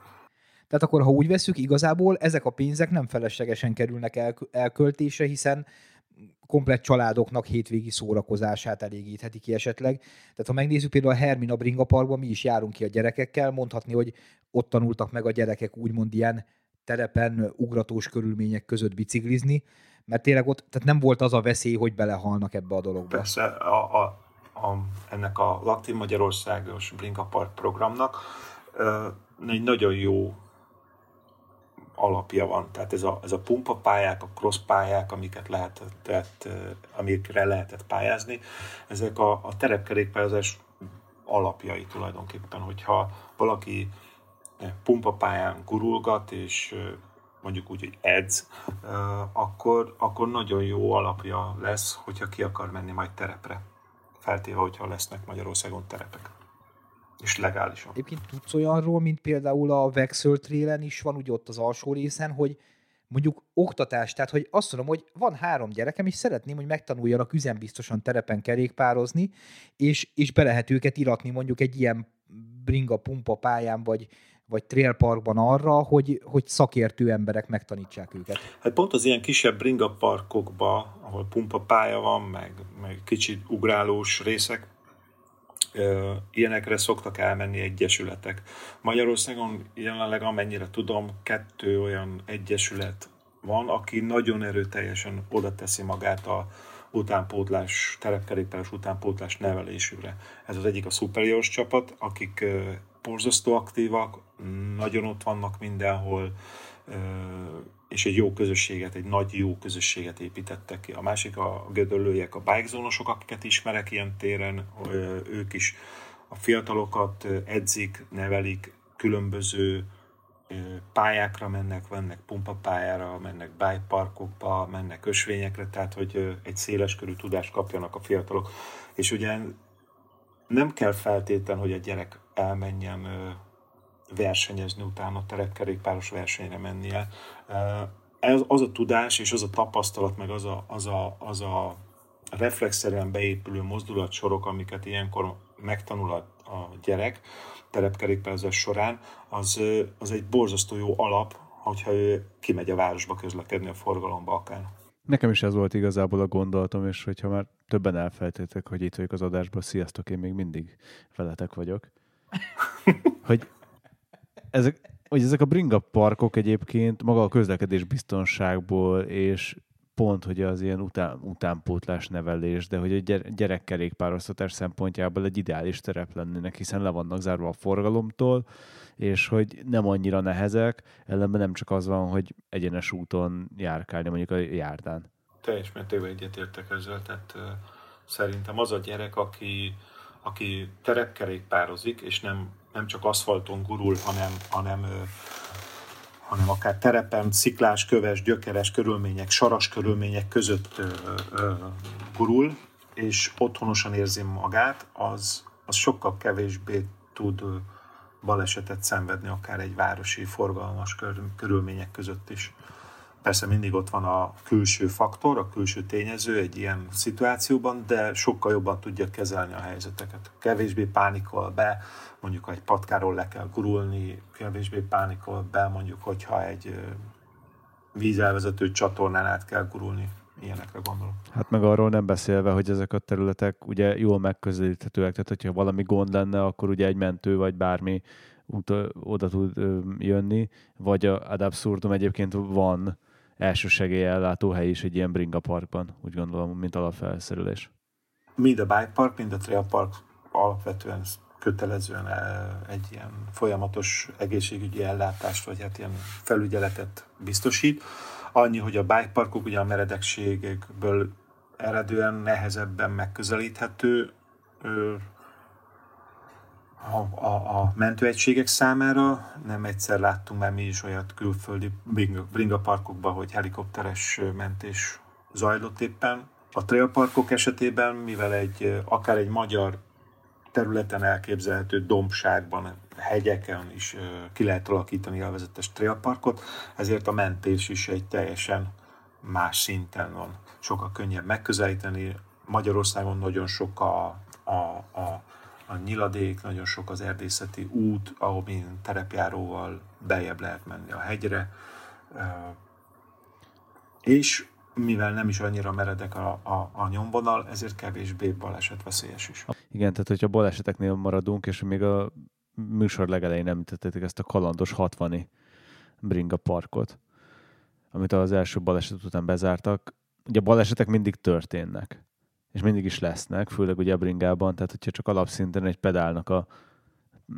S2: Tehát akkor, ha úgy veszük, igazából ezek a pénzek nem feleslegesen kerülnek el, elköltésre, hiszen komplett családoknak hétvégi szórakozását elégítheti ki esetleg. Tehát ha megnézzük például a Hermina Bringa Parkban, mi is járunk ki a gyerekekkel, mondhatni, hogy ott tanultak meg a gyerekek úgymond ilyen terepen ugratós körülmények között biciklizni, mert tényleg ott tehát nem volt az a veszély, hogy belehalnak ebbe a dologba.
S3: Persze, a, a, a, ennek a Laktin Magyarországos Bringa Park programnak egy nagyon jó alapja van. Tehát ez a, ez a pumpapályák, a cross pályák, amiket lehetett, amikre lehetett pályázni, ezek a, a terepkerékpályázás alapjai tulajdonképpen, hogyha valaki pumpapályán gurulgat, és mondjuk úgy, hogy edz, akkor, akkor nagyon jó alapja lesz, hogyha ki akar menni majd terepre. Feltéve, hogyha lesznek Magyarországon terepek és legálisan.
S2: Egyébként tudsz olyanról, mint például a Vexel Trailen is van, ugye ott az alsó részen, hogy mondjuk oktatás, tehát hogy azt mondom, hogy van három gyerekem, és szeretném, hogy megtanuljanak üzembiztosan terepen kerékpározni, és, és be lehet őket iratni mondjuk egy ilyen bringa pumpa pályán, vagy, vagy trail parkban arra, hogy, hogy szakértő emberek megtanítsák őket.
S3: Hát pont az ilyen kisebb bringa parkokba, ahol pumpa pálya van, meg, meg kicsit ugrálós részek, ilyenekre szoktak elmenni egyesületek. Magyarországon jelenleg amennyire tudom, kettő olyan egyesület van, aki nagyon erőteljesen oda teszi magát a utánpótlás, terepkerékpáros utánpótlás nevelésűre. Ez az egyik a Superiors csapat, akik borzasztó aktívak, nagyon ott vannak mindenhol, és egy jó közösséget, egy nagy jó közösséget építettek ki. A másik a gödöllőjek, a bikezónosok, akiket ismerek ilyen téren, ők is a fiatalokat edzik, nevelik, különböző pályákra mennek, mennek pumpapályára, mennek bikeparkokba, mennek ösvényekre, tehát hogy egy széleskörű tudást kapjanak a fiatalok. És ugye nem kell feltétlen, hogy a gyerek elmenjen versenyezni utána, terepkerékpáros versenyre mennie. Ez, az a tudás és az a tapasztalat, meg az a, az a, az a reflexzerűen beépülő mozdulatsorok, amiket ilyenkor megtanul a, a gyerek terepkerékpározás során, az, az egy borzasztó jó alap, hogyha ő kimegy a városba közlekedni a forgalomba akár.
S1: Nekem is ez volt igazából a gondolatom, és hogyha már többen elfelejtettek, hogy itt vagyok az adásban, sziasztok, én még mindig veletek vagyok. Hogy ezek, hogy ezek a bringa parkok egyébként maga a közlekedés biztonságból és pont, hogy az ilyen után, utánpótlás nevelés, de hogy a gyerekkerékpároztatás szempontjából egy ideális terep lennének, hiszen le vannak zárva a forgalomtól, és hogy nem annyira nehezek, ellenben nem csak az van, hogy egyenes úton járkálni mondjuk a járdán.
S3: Teljes mértékben egyetértek ezzel, tehát uh, szerintem az a gyerek, aki, aki terepkerékpározik, és nem nem csak aszfalton gurul, hanem, hanem, hanem akár terepen, sziklás, köves, gyökeres körülmények, saras körülmények között gurul, és otthonosan érzi magát, az, az sokkal kevésbé tud balesetet szenvedni akár egy városi forgalmas körülmények között is. Persze mindig ott van a külső faktor, a külső tényező egy ilyen szituációban, de sokkal jobban tudja kezelni a helyzeteket. Kevésbé pánikol be, mondjuk egy patkáról le kell gurulni, kevésbé pánikol be, mondjuk hogyha egy vízelvezető csatornán át kell gurulni. ilyenekre gondolok.
S1: Hát meg arról nem beszélve, hogy ezek a területek ugye jól megközelíthetőek, tehát hogyha valami gond lenne, akkor ugye egy mentő vagy bármi út, oda tud jönni, vagy ad absurdum egyébként van elsősegélyellátó hely is egy ilyen bringa parkban, úgy gondolom, mint alapfelszerelés.
S3: Mind a bike park, mind a trail park alapvetően kötelezően egy ilyen folyamatos egészségügyi ellátást, vagy hát ilyen felügyeletet biztosít. Annyi, hogy a bike parkok ugye a meredekségekből eredően nehezebben megközelíthető a, a, a mentőegységek számára. Nem egyszer láttunk már mi is olyat külföldi bringa parkokban, hogy helikopteres mentés zajlott éppen. A trailparkok esetében, mivel egy, akár egy magyar területen elképzelhető dombságban, hegyeken is ki lehet alakítani a vezetes trailparkot, ezért a mentés is egy teljesen más szinten van. Sokkal könnyebb megközelíteni. Magyarországon nagyon sok a, a, a, a nyiladék, nagyon sok az erdészeti út, minden terepjáróval beljebb lehet menni a hegyre. És mivel nem is annyira meredek a, a, a nyomvonal, ezért kevésbé balesetveszélyes is.
S1: Igen, tehát hogyha baleseteknél maradunk, és még a műsor legelején említették ezt a kalandos 60 bringa parkot, amit az első baleset után bezártak. Ugye a balesetek mindig történnek, és mindig is lesznek, főleg ugye a bringában, tehát hogyha csak alapszinten egy pedálnak a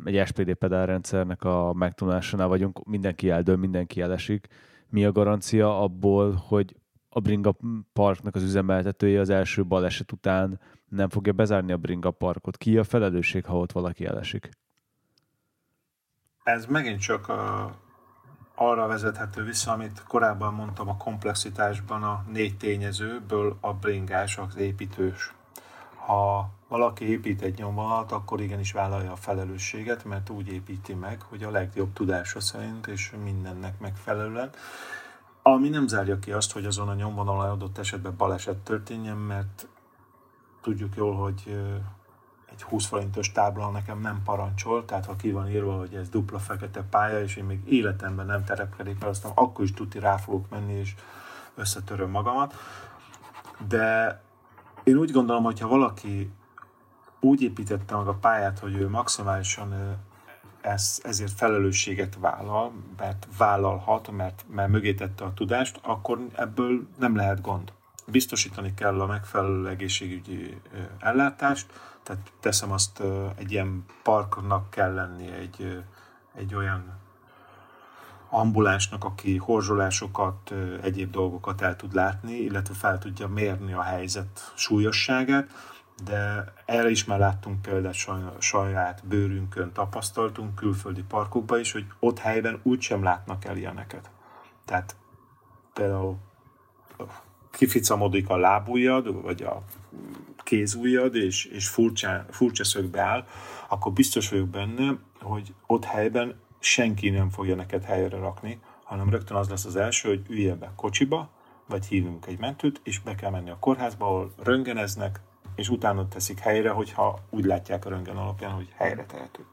S1: egy SPD pedálrendszernek a megtanulásánál vagyunk, mindenki eldől, mindenki elesik. Mi a garancia abból, hogy a Bringa Parknak az üzemeltetője az első baleset után nem fogja bezárni a Bringa Parkot. Ki a felelősség, ha ott valaki elesik?
S3: Ez megint csak a, arra vezethető vissza, amit korábban mondtam a komplexitásban a négy tényezőből a bringás, az építős. Ha valaki épít egy nyomvonalat, akkor igenis vállalja a felelősséget, mert úgy építi meg, hogy a legjobb tudása szerint és mindennek megfelelően ami nem zárja ki azt, hogy azon a nyomvonalon adott esetben baleset történjen, mert tudjuk jól, hogy egy 20 forintos tábla nekem nem parancsol, tehát ha ki van írva, hogy ez dupla fekete pálya, és én még életemben nem terepkedik el, aztán akkor is tuti rá fogok menni, és összetöröm magamat. De én úgy gondolom, hogy ha valaki úgy építette meg a pályát, hogy ő maximálisan ez, ezért felelősséget vállal, mert vállalhat, mert, mert mögé tette a tudást, akkor ebből nem lehet gond. Biztosítani kell a megfelelő egészségügyi ellátást, tehát teszem azt, egy ilyen parknak kell lenni egy, egy olyan ambulánsnak, aki horzsolásokat, egyéb dolgokat el tud látni, illetve fel tudja mérni a helyzet súlyosságát, de erre is már láttunk példát saját bőrünkön, tapasztaltunk külföldi parkokban is, hogy ott helyben úgysem látnak el ilyeneket. Tehát például kificamodik a lábujjad, vagy a kézujjad, és, és furcsa, furcsa szögbe áll, akkor biztos vagyok benne, hogy ott helyben senki nem fogja neked helyre rakni, hanem rögtön az lesz az első, hogy ülje be kocsiba, vagy hívunk egy mentőt, és be kell menni a kórházba, ahol röngeneznek, és utána teszik helyre, hogyha úgy látják a röntgen alapján, hogy helyre tehető.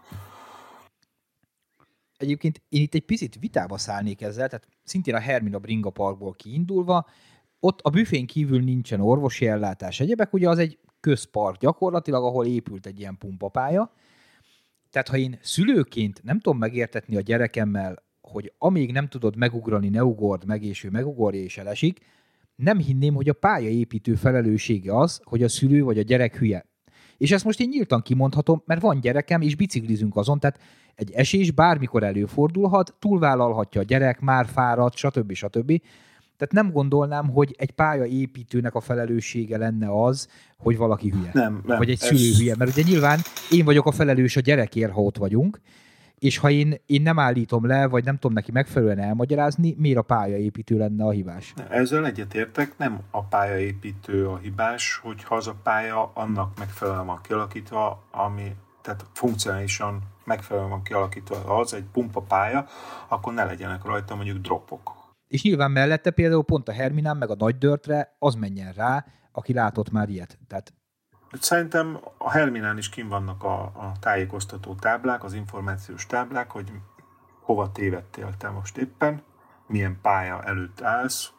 S2: Egyébként én itt egy picit vitába szállnék ezzel, tehát szintén a Hermina Bringa Parkból kiindulva, ott a büfén kívül nincsen orvosi ellátás. Egyebek ugye az egy közpark gyakorlatilag, ahol épült egy ilyen pumpapálya. Tehát ha én szülőként nem tudom megértetni a gyerekemmel, hogy amíg nem tudod megugrani, ne ugord meg, és ő megugorja és elesik, nem hinném, hogy a pályaépítő felelőssége az, hogy a szülő vagy a gyerek hülye. És ezt most én nyíltan kimondhatom, mert van gyerekem, és biciklizünk azon, tehát egy esés bármikor előfordulhat, túlvállalhatja a gyerek, már fáradt, stb. stb. Tehát nem gondolnám, hogy egy pályaépítőnek a felelőssége lenne az, hogy valaki hülye.
S3: Nem, nem.
S2: Vagy egy szülő ez... hülye. Mert ugye nyilván én vagyok a felelős a gyerekért, ha ott vagyunk, és ha én, én nem állítom le, vagy nem tudom neki megfelelően elmagyarázni, miért a pályaépítő lenne a hibás?
S3: Ezzel egyetértek, nem a pályaépítő a hibás, hogyha az a pálya annak megfelelően van kialakítva, ami tehát funkcionálisan megfelelően van kialakítva az, egy pumpa pálya, akkor ne legyenek rajta mondjuk dropok.
S2: És nyilván mellette például pont a Herminán meg a nagy dörtre az menjen rá, aki látott már ilyet. Tehát
S3: Szerintem a Herminán is kim vannak a, a tájékoztató táblák, az információs táblák, hogy hova tévedtél te most éppen, milyen pálya előtt állsz,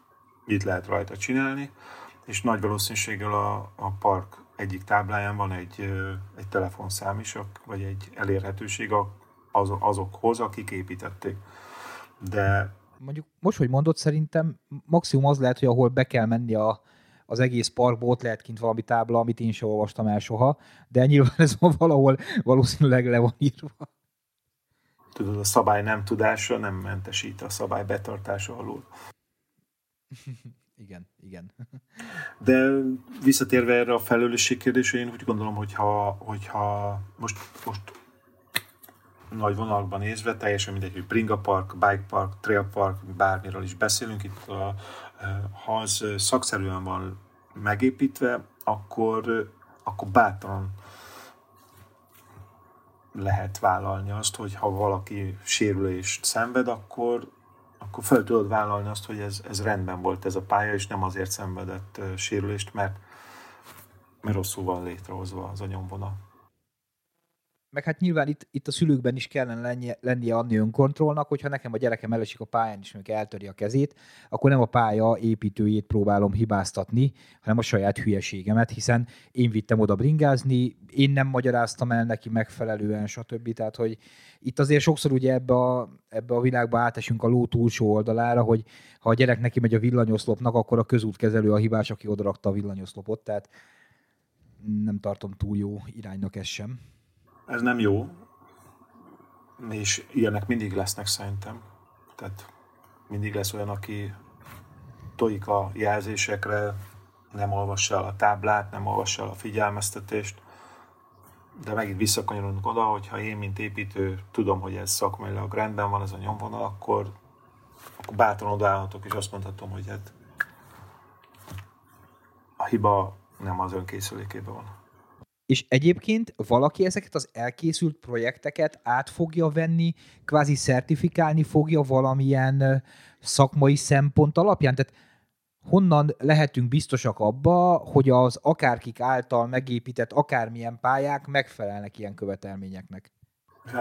S3: mit lehet rajta csinálni, és nagy valószínűséggel a, a park egyik tábláján van egy, egy telefonszám is, vagy egy elérhetőség az, azokhoz, akik építették. De
S2: mondjuk most, hogy mondod, szerintem maximum az lehet, hogy ahol be kell menni a, az egész parkba, ott lehet kint valami tábla, amit én sem olvastam el soha, de nyilván ez valahol valószínűleg le van írva.
S3: Tudod, a szabály nem tudása nem mentesít a szabály betartása alól.
S2: igen, igen.
S3: De visszatérve erre a felelősség kérdésre, én úgy gondolom, hogy ha, hogyha most, most nagy vonalakban nézve, teljesen mindegy, hogy Bringa Park, Bike Park, Trail Park, bármiről is beszélünk, itt a, ha az szakszerűen van megépítve, akkor, akkor bátran lehet vállalni azt, hogy ha valaki sérülést szenved, akkor, akkor fel tudod vállalni azt, hogy ez, ez rendben volt ez a pálya, és nem azért szenvedett sérülést, mert, mert rosszul van létrehozva az a
S2: meg hát nyilván itt, itt a szülőkben is kellene lennie, lennie annyi önkontrollnak, hogyha nekem a gyerekem elesik a pályán, és még eltöri a kezét, akkor nem a pálya építőjét próbálom hibáztatni, hanem a saját hülyeségemet, hiszen én vittem oda bringázni, én nem magyaráztam el neki megfelelően, stb. Tehát, hogy itt azért sokszor ugye ebbe a, ebbe a világba átesünk a ló túlsó oldalára, hogy ha a gyerek neki megy a villanyoszlopnak, akkor a közútkezelő a hibás, aki odarakta a villanyoszlopot, tehát nem tartom túl jó iránynak ez sem.
S3: Ez nem jó, és ilyenek mindig lesznek szerintem. Tehát mindig lesz olyan, aki tojik a jelzésekre, nem olvassa el a táblát, nem olvassa el a figyelmeztetést, de megint visszakanyarodunk oda, hogy ha én, mint építő, tudom, hogy ez szakmailag rendben van, ez a nyomvonal, akkor, akkor bátran odaállhatok, és azt mondhatom, hogy hát a hiba nem az önkészülékében van.
S2: És egyébként valaki ezeket az elkészült projekteket át fogja venni, kvázi szertifikálni fogja valamilyen szakmai szempont alapján? Tehát honnan lehetünk biztosak abba, hogy az akárkik által megépített akármilyen pályák megfelelnek ilyen követelményeknek?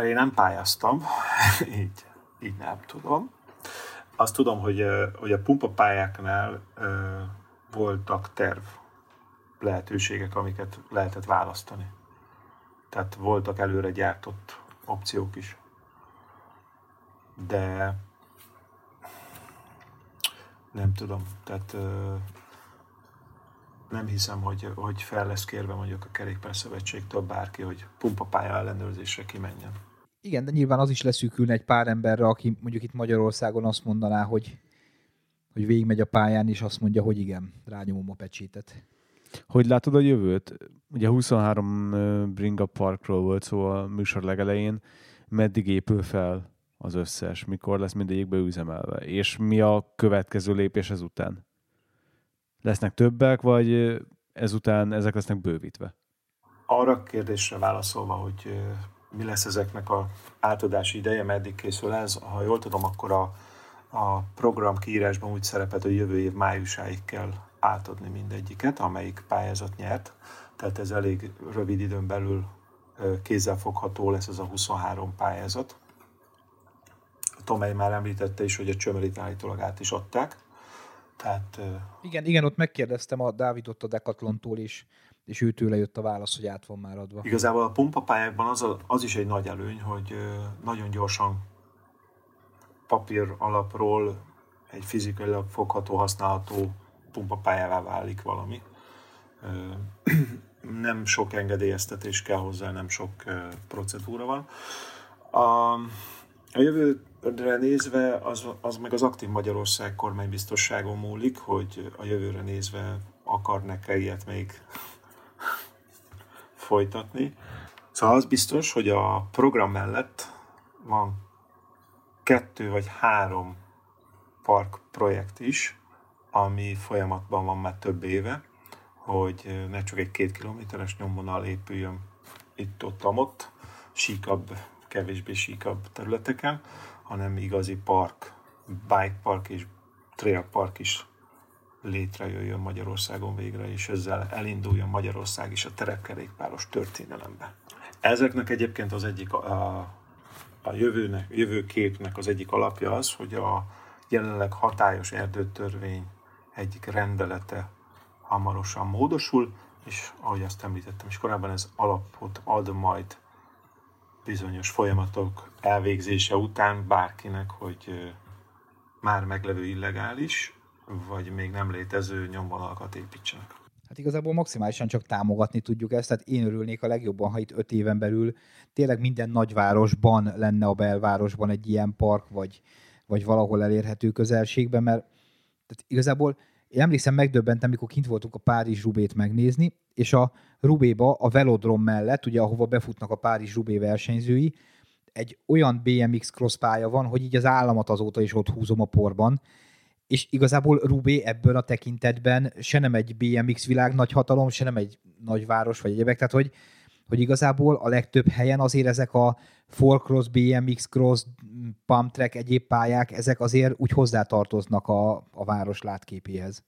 S3: Én nem pályáztam, így, így nem tudom. Azt tudom, hogy, hogy a pumpapályáknál voltak terv lehetőségek, amiket lehetett választani. Tehát voltak előre gyártott opciók is. De nem tudom, tehát nem hiszem, hogy, hogy fel lesz kérve mondjuk a kerékpárszövetségtől bárki, hogy pumpapálya ellenőrzésre kimenjen.
S2: Igen, de nyilván az is leszűkülne egy pár emberre, aki mondjuk itt Magyarországon azt mondaná, hogy, hogy végigmegy a pályán, és azt mondja, hogy igen, rányomom a pecsétet.
S1: Hogy látod a jövőt? Ugye 23 Bringa Parkról volt szó a műsor legelején. Meddig épül fel az összes? Mikor lesz mindegyikbe üzemelve? És mi a következő lépés ezután? Lesznek többek, vagy ezután ezek lesznek bővítve?
S3: Arra a kérdésre válaszolva, hogy mi lesz ezeknek a átadási ideje, meddig készül ez, ha jól tudom, akkor a, a program kiírásban úgy szerepelt, hogy jövő év májusáig kell átadni mindegyiket, amelyik pályázat nyert. Tehát ez elég rövid időn belül kézzelfogható lesz ez a 23 pályázat. Tomei már említette is, hogy a csömelit állítólag át is adták. Tehát,
S2: igen, igen, ott megkérdeztem a Dávidot a Decathlon-tól is, és őtőle jött a válasz, hogy át van már adva.
S3: Igazából a pumpapályákban az, a, az is egy nagy előny, hogy nagyon gyorsan papír alapról egy fizikailag fogható, használható pumpapályává válik valami. Nem sok engedélyeztetés kell hozzá, nem sok procedúra van. A, a jövőre nézve az, az meg az aktív Magyarország kormánybiztosságon múlik, hogy a jövőre nézve akarnak-e ilyet még folytatni. Szóval az biztos, hogy a program mellett van kettő vagy három park projekt is, ami folyamatban van már több éve, hogy ne csak egy két kilométeres nyomvonal épüljön itt-ott, amott, síkabb, kevésbé síkabb területeken, hanem igazi park, bike park és trail park is létrejöjjön Magyarországon végre, és ezzel elinduljon Magyarország is a terepkerékpáros történelembe. Ezeknek egyébként az egyik a, a jövőnek, jövőképnek az egyik alapja az, hogy a jelenleg hatályos erdőtörvény egyik rendelete hamarosan módosul, és ahogy azt említettem is korábban, ez alapot ad majd bizonyos folyamatok elvégzése után bárkinek, hogy már meglevő illegális, vagy még nem létező nyomvonalakat építsenek.
S2: Hát igazából maximálisan csak támogatni tudjuk ezt, tehát én örülnék a legjobban, ha itt öt éven belül tényleg minden nagyvárosban lenne a belvárosban egy ilyen park, vagy, vagy valahol elérhető közelségben, mert tehát igazából én emlékszem, megdöbbentem, amikor kint voltunk a Párizs Rubét megnézni, és a Rubéba, a velodrom mellett, ugye ahova befutnak a Párizs Rubé versenyzői, egy olyan BMX cross pálya van, hogy így az államat azóta is ott húzom a porban, és igazából Rubé ebből a tekintetben se nem egy BMX világ nagy hatalom, se nem egy nagyváros vagy egyebek, tehát hogy, hogy igazából a legtöbb helyen azért ezek a cross, BMX cross, pump track, egyéb pályák, ezek azért úgy hozzátartoznak a, a város látképéhez.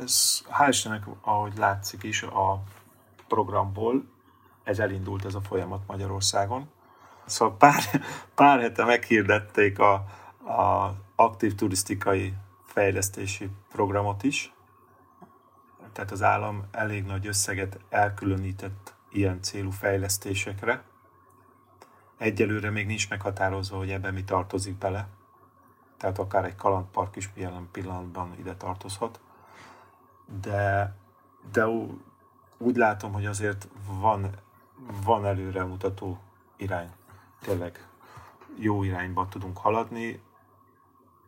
S3: Ez hál' Istennek, ahogy látszik is a programból, ez elindult ez a folyamat Magyarországon. Szóval pár, pár hete meghirdették a, a aktív turisztikai fejlesztési programot is. Tehát az állam elég nagy összeget elkülönített ilyen célú fejlesztésekre. Egyelőre még nincs meghatározva, hogy ebben mi tartozik bele. Tehát akár egy kalandpark is jelen pillanatban ide tartozhat. De, de úgy látom, hogy azért van, van előremutató irány. Tényleg jó irányba tudunk haladni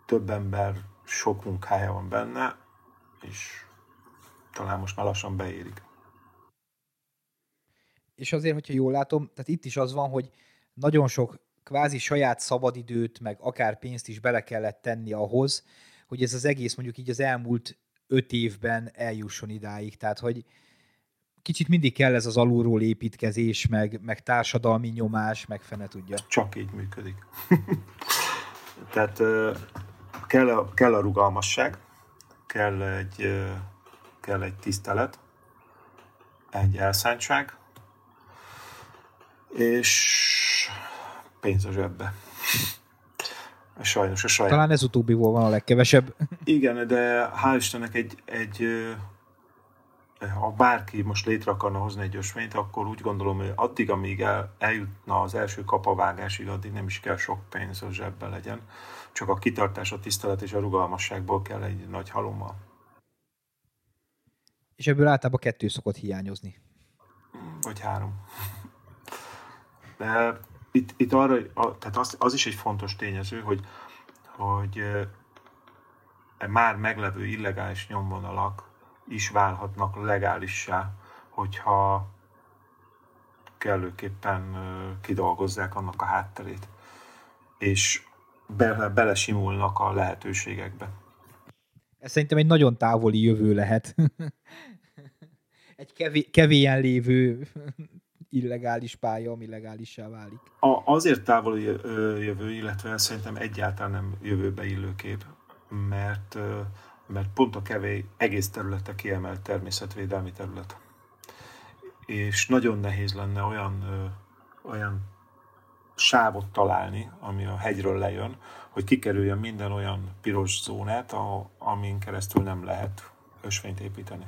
S3: több ember sok munkája van benne, és talán most már lassan beérik.
S2: És azért, hogyha jól látom, tehát itt is az van, hogy nagyon sok kvázi saját szabadidőt, meg akár pénzt is bele kellett tenni ahhoz, hogy ez az egész mondjuk így az elmúlt öt évben eljusson idáig. Tehát, hogy kicsit mindig kell ez az alulról építkezés, meg, meg társadalmi nyomás, meg fene tudja.
S3: Csak így működik. Tehát kell a, kell a rugalmasság, kell egy, kell egy tisztelet, egy elszántság, és pénz a zsebbe. Sajnos a saját.
S2: Talán ez utóbbiból van a legkevesebb.
S3: Igen, de hál' Istennek egy, egy ha bárki most létre akarna hozni egy ösvényt, akkor úgy gondolom, hogy addig, amíg el, eljutna az első kapavágásig, addig nem is kell sok pénz a zsebbe legyen csak a kitartás, a tisztelet és a rugalmasságból kell egy nagy halommal.
S2: És ebből általában kettő szokott hiányozni.
S3: Vagy három. De itt, itt arra, a, tehát az, az is egy fontos tényező, hogy, hogy e már meglevő illegális nyomvonalak is válhatnak legálissá, hogyha kellőképpen kidolgozzák annak a hátterét. És bele, belesimulnak a lehetőségekbe.
S2: Ez szerintem egy nagyon távoli jövő lehet. egy kevé, kevélyen lévő illegális pálya, ami legálissá válik.
S3: A, azért távoli jövő, illetve szerintem egyáltalán nem jövőbe illő kép, mert, mert pont a kevé egész területe kiemelt természetvédelmi terület. És nagyon nehéz lenne olyan, olyan sávot találni, ami a hegyről lejön, hogy kikerüljön minden olyan piros zónát, amin keresztül nem lehet ösvényt építeni.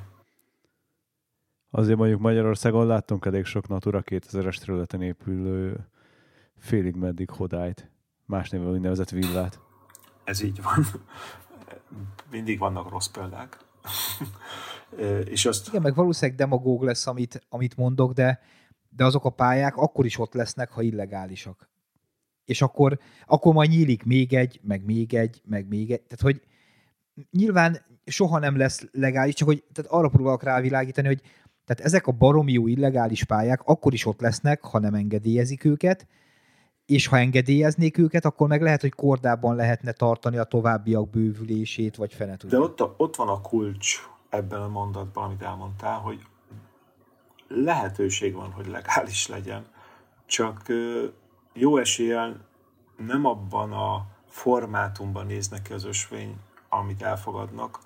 S1: Azért mondjuk Magyarországon láttunk elég sok Natura 2000-es területen épülő félig meddig hodályt, más néven úgynevezett villát.
S3: Ez így van. Mindig vannak rossz példák.
S2: és azt... Igen, meg valószínűleg demagóg lesz, amit, amit mondok, de de azok a pályák akkor is ott lesznek, ha illegálisak. És akkor, akkor majd nyílik még egy, meg még egy, meg még egy. Tehát, hogy nyilván soha nem lesz legális, csak hogy tehát arra próbálok rávilágítani, hogy tehát ezek a baromi jó illegális pályák akkor is ott lesznek, ha nem engedélyezik őket, és ha engedélyeznék őket, akkor meg lehet, hogy kordában lehetne tartani a továbbiak bővülését, vagy fene.
S3: De ott, a, ott van a kulcs ebben a mondatban, amit elmondtál, hogy lehetőség van, hogy legális legyen, csak jó eséllyel nem abban a formátumban néznek ki az ösvény, amit elfogadnak,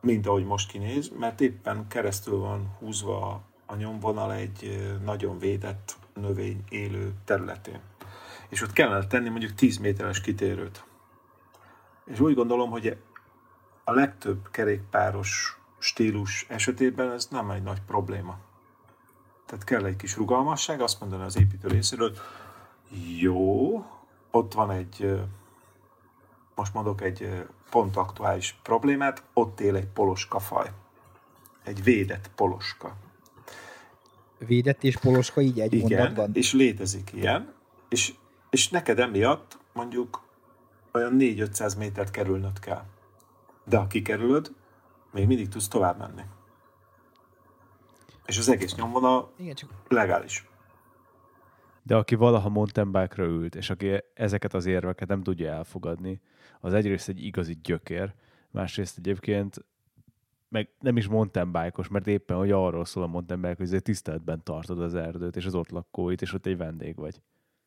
S3: mint ahogy most kinéz, mert éppen keresztül van húzva a nyomvonal egy nagyon védett növény élő területén. És ott kellene tenni mondjuk 10 méteres kitérőt. És úgy gondolom, hogy a legtöbb kerékpáros stílus esetében ez nem egy nagy probléma. Tehát kell egy kis rugalmasság, azt mondani az építő részéről, jó, ott van egy, most mondok egy pont aktuális problémát, ott él egy poloska faj. Egy védett poloska.
S2: Védett és poloska így egy
S3: Igen,
S2: mondatban?
S3: és létezik ilyen, és, és neked emiatt mondjuk olyan 4-500 métert kerülnöd kell. De ha kikerülöd, még mindig tudsz tovább menni. És az egész nyomvonal
S2: Igen, csak
S3: legális.
S1: De aki valaha mountain bike ült, és aki ezeket az érveket nem tudja elfogadni, az egyrészt egy igazi gyökér, másrészt egyébként meg nem is mountain bike mert éppen, hogy arról szól a mountain bike, hogy tiszteletben tartod az erdőt, és az ott lakóit, és ott egy vendég vagy.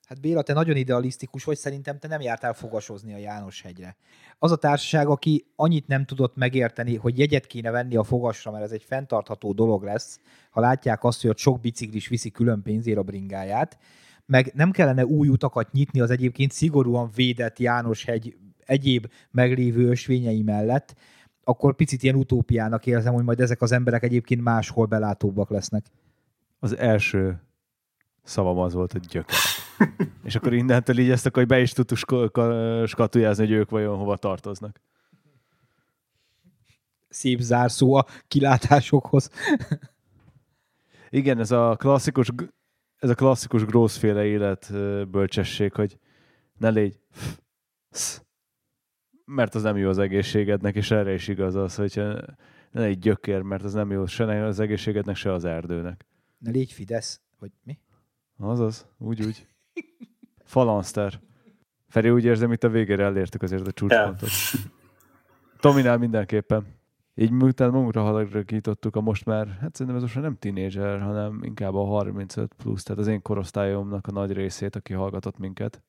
S2: Hát Béla, te nagyon idealisztikus vagy, szerintem te nem jártál fogasozni a János hegyre. Az a társaság, aki annyit nem tudott megérteni, hogy jegyet kéne venni a fogasra, mert ez egy fenntartható dolog lesz, ha látják azt, hogy ott sok biciklis viszi külön pénzért a bringáját, meg nem kellene új utakat nyitni az egyébként szigorúan védett János hegy egyéb meglévő ösvényei mellett, akkor picit ilyen utópiának érzem, hogy majd ezek az emberek egyébként máshol belátóbbak lesznek.
S1: Az első szavam az volt, hogy gyökér. és akkor innentől így ezt akkor be is tudtuk skatujázni, hogy ők vajon hova tartoznak.
S2: Szép zárszó a kilátásokhoz.
S1: Igen, ez a klasszikus, ez a klasszikus grószféle életbölcsesség, hogy ne légy sz, mert az nem jó az egészségednek, és erre is igaz az, hogy ne légy gyökér, mert az nem jó se az egészségednek, se az erdőnek.
S2: Ne légy Fidesz, vagy mi?
S1: Azaz, úgy, úgy. Falanszter. Feri, úgy érzem, itt a végére elértük azért a csúcspontot. Tominál mindenképpen. Így miután magunkra halakítottuk a most már, hát szerintem ez most már nem tínédzser, hanem inkább a 35 plusz, tehát az én korosztályomnak a nagy részét, aki hallgatott minket,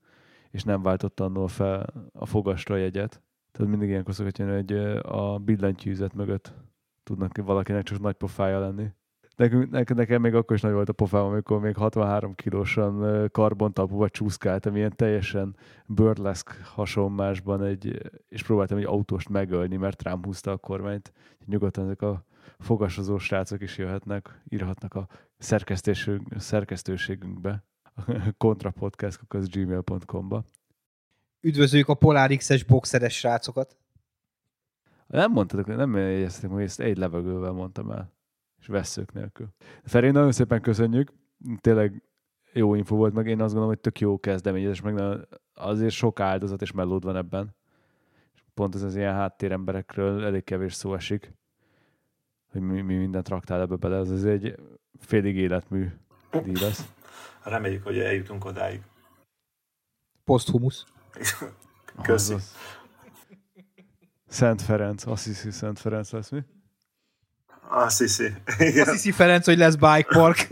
S1: és nem váltott annól fel a fogasra jegyet. Tehát mindig ilyenkor szokott jönni, hogy a billentyűzet mögött tudnak valakinek csak nagy pofája lenni. Nekünk, nekem, nekem még akkor is nagy volt a pofám, amikor még 63 kilósan ö, karbontapuba csúszkáltam, ilyen teljesen burleszk hasonmásban, egy, és próbáltam egy autóst megölni, mert rám húzta a kormányt. Nyugodtan ezek a fogasozó srácok is jöhetnek, írhatnak a szerkesztőségünkbe, kontrapodcast.gmail.com-ba.
S2: Üdvözöljük a Polar X-es boxeres srácokat.
S1: Nem mondtad, nem jegyeztem, hogy ezt egy levegővel mondtam el, és vesszők nélkül. Feri, nagyon szépen köszönjük, tényleg jó info volt, meg én azt gondolom, hogy tök jó kezdeményezés, meg azért sok áldozat és mellód van ebben. Pont ez az ilyen háttéremberekről elég kevés szó esik, hogy mi, mi mindent raktál ebbe bele, ez azért egy félig életmű díj lesz.
S3: Reméljük, hogy eljutunk odáig.
S2: Posthumus.
S3: Köszi.
S1: Szent Ferenc, azt hiszi Szent Ferenc lesz mi?
S3: Azt hiszi.
S2: Azt
S3: Igen.
S2: hiszi Ferenc, hogy lesz bike park.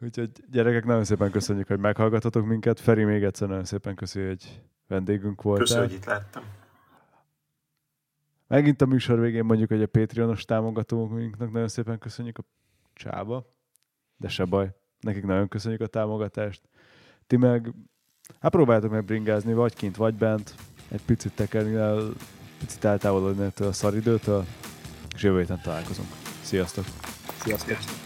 S1: Úgyhogy gyerekek, nagyon szépen köszönjük, hogy meghallgatotok minket. Feri, még egyszer nagyon szépen köszi, hogy vendégünk voltál.
S3: Köszönöm, hogy itt lettem.
S1: Megint a műsor végén mondjuk, hogy a Patreonos támogatóinknak nagyon szépen köszönjük a csába, de se baj, nekik nagyon köszönjük a támogatást. Ti meg, hát próbáljátok meg bringázni, vagy kint, vagy bent, egy picit tekerni el, picit eltávolodni ettől a szaridőtől, és jövő héten találkozunk. Sziasztok!
S2: Sziasztok.
S3: Kontra.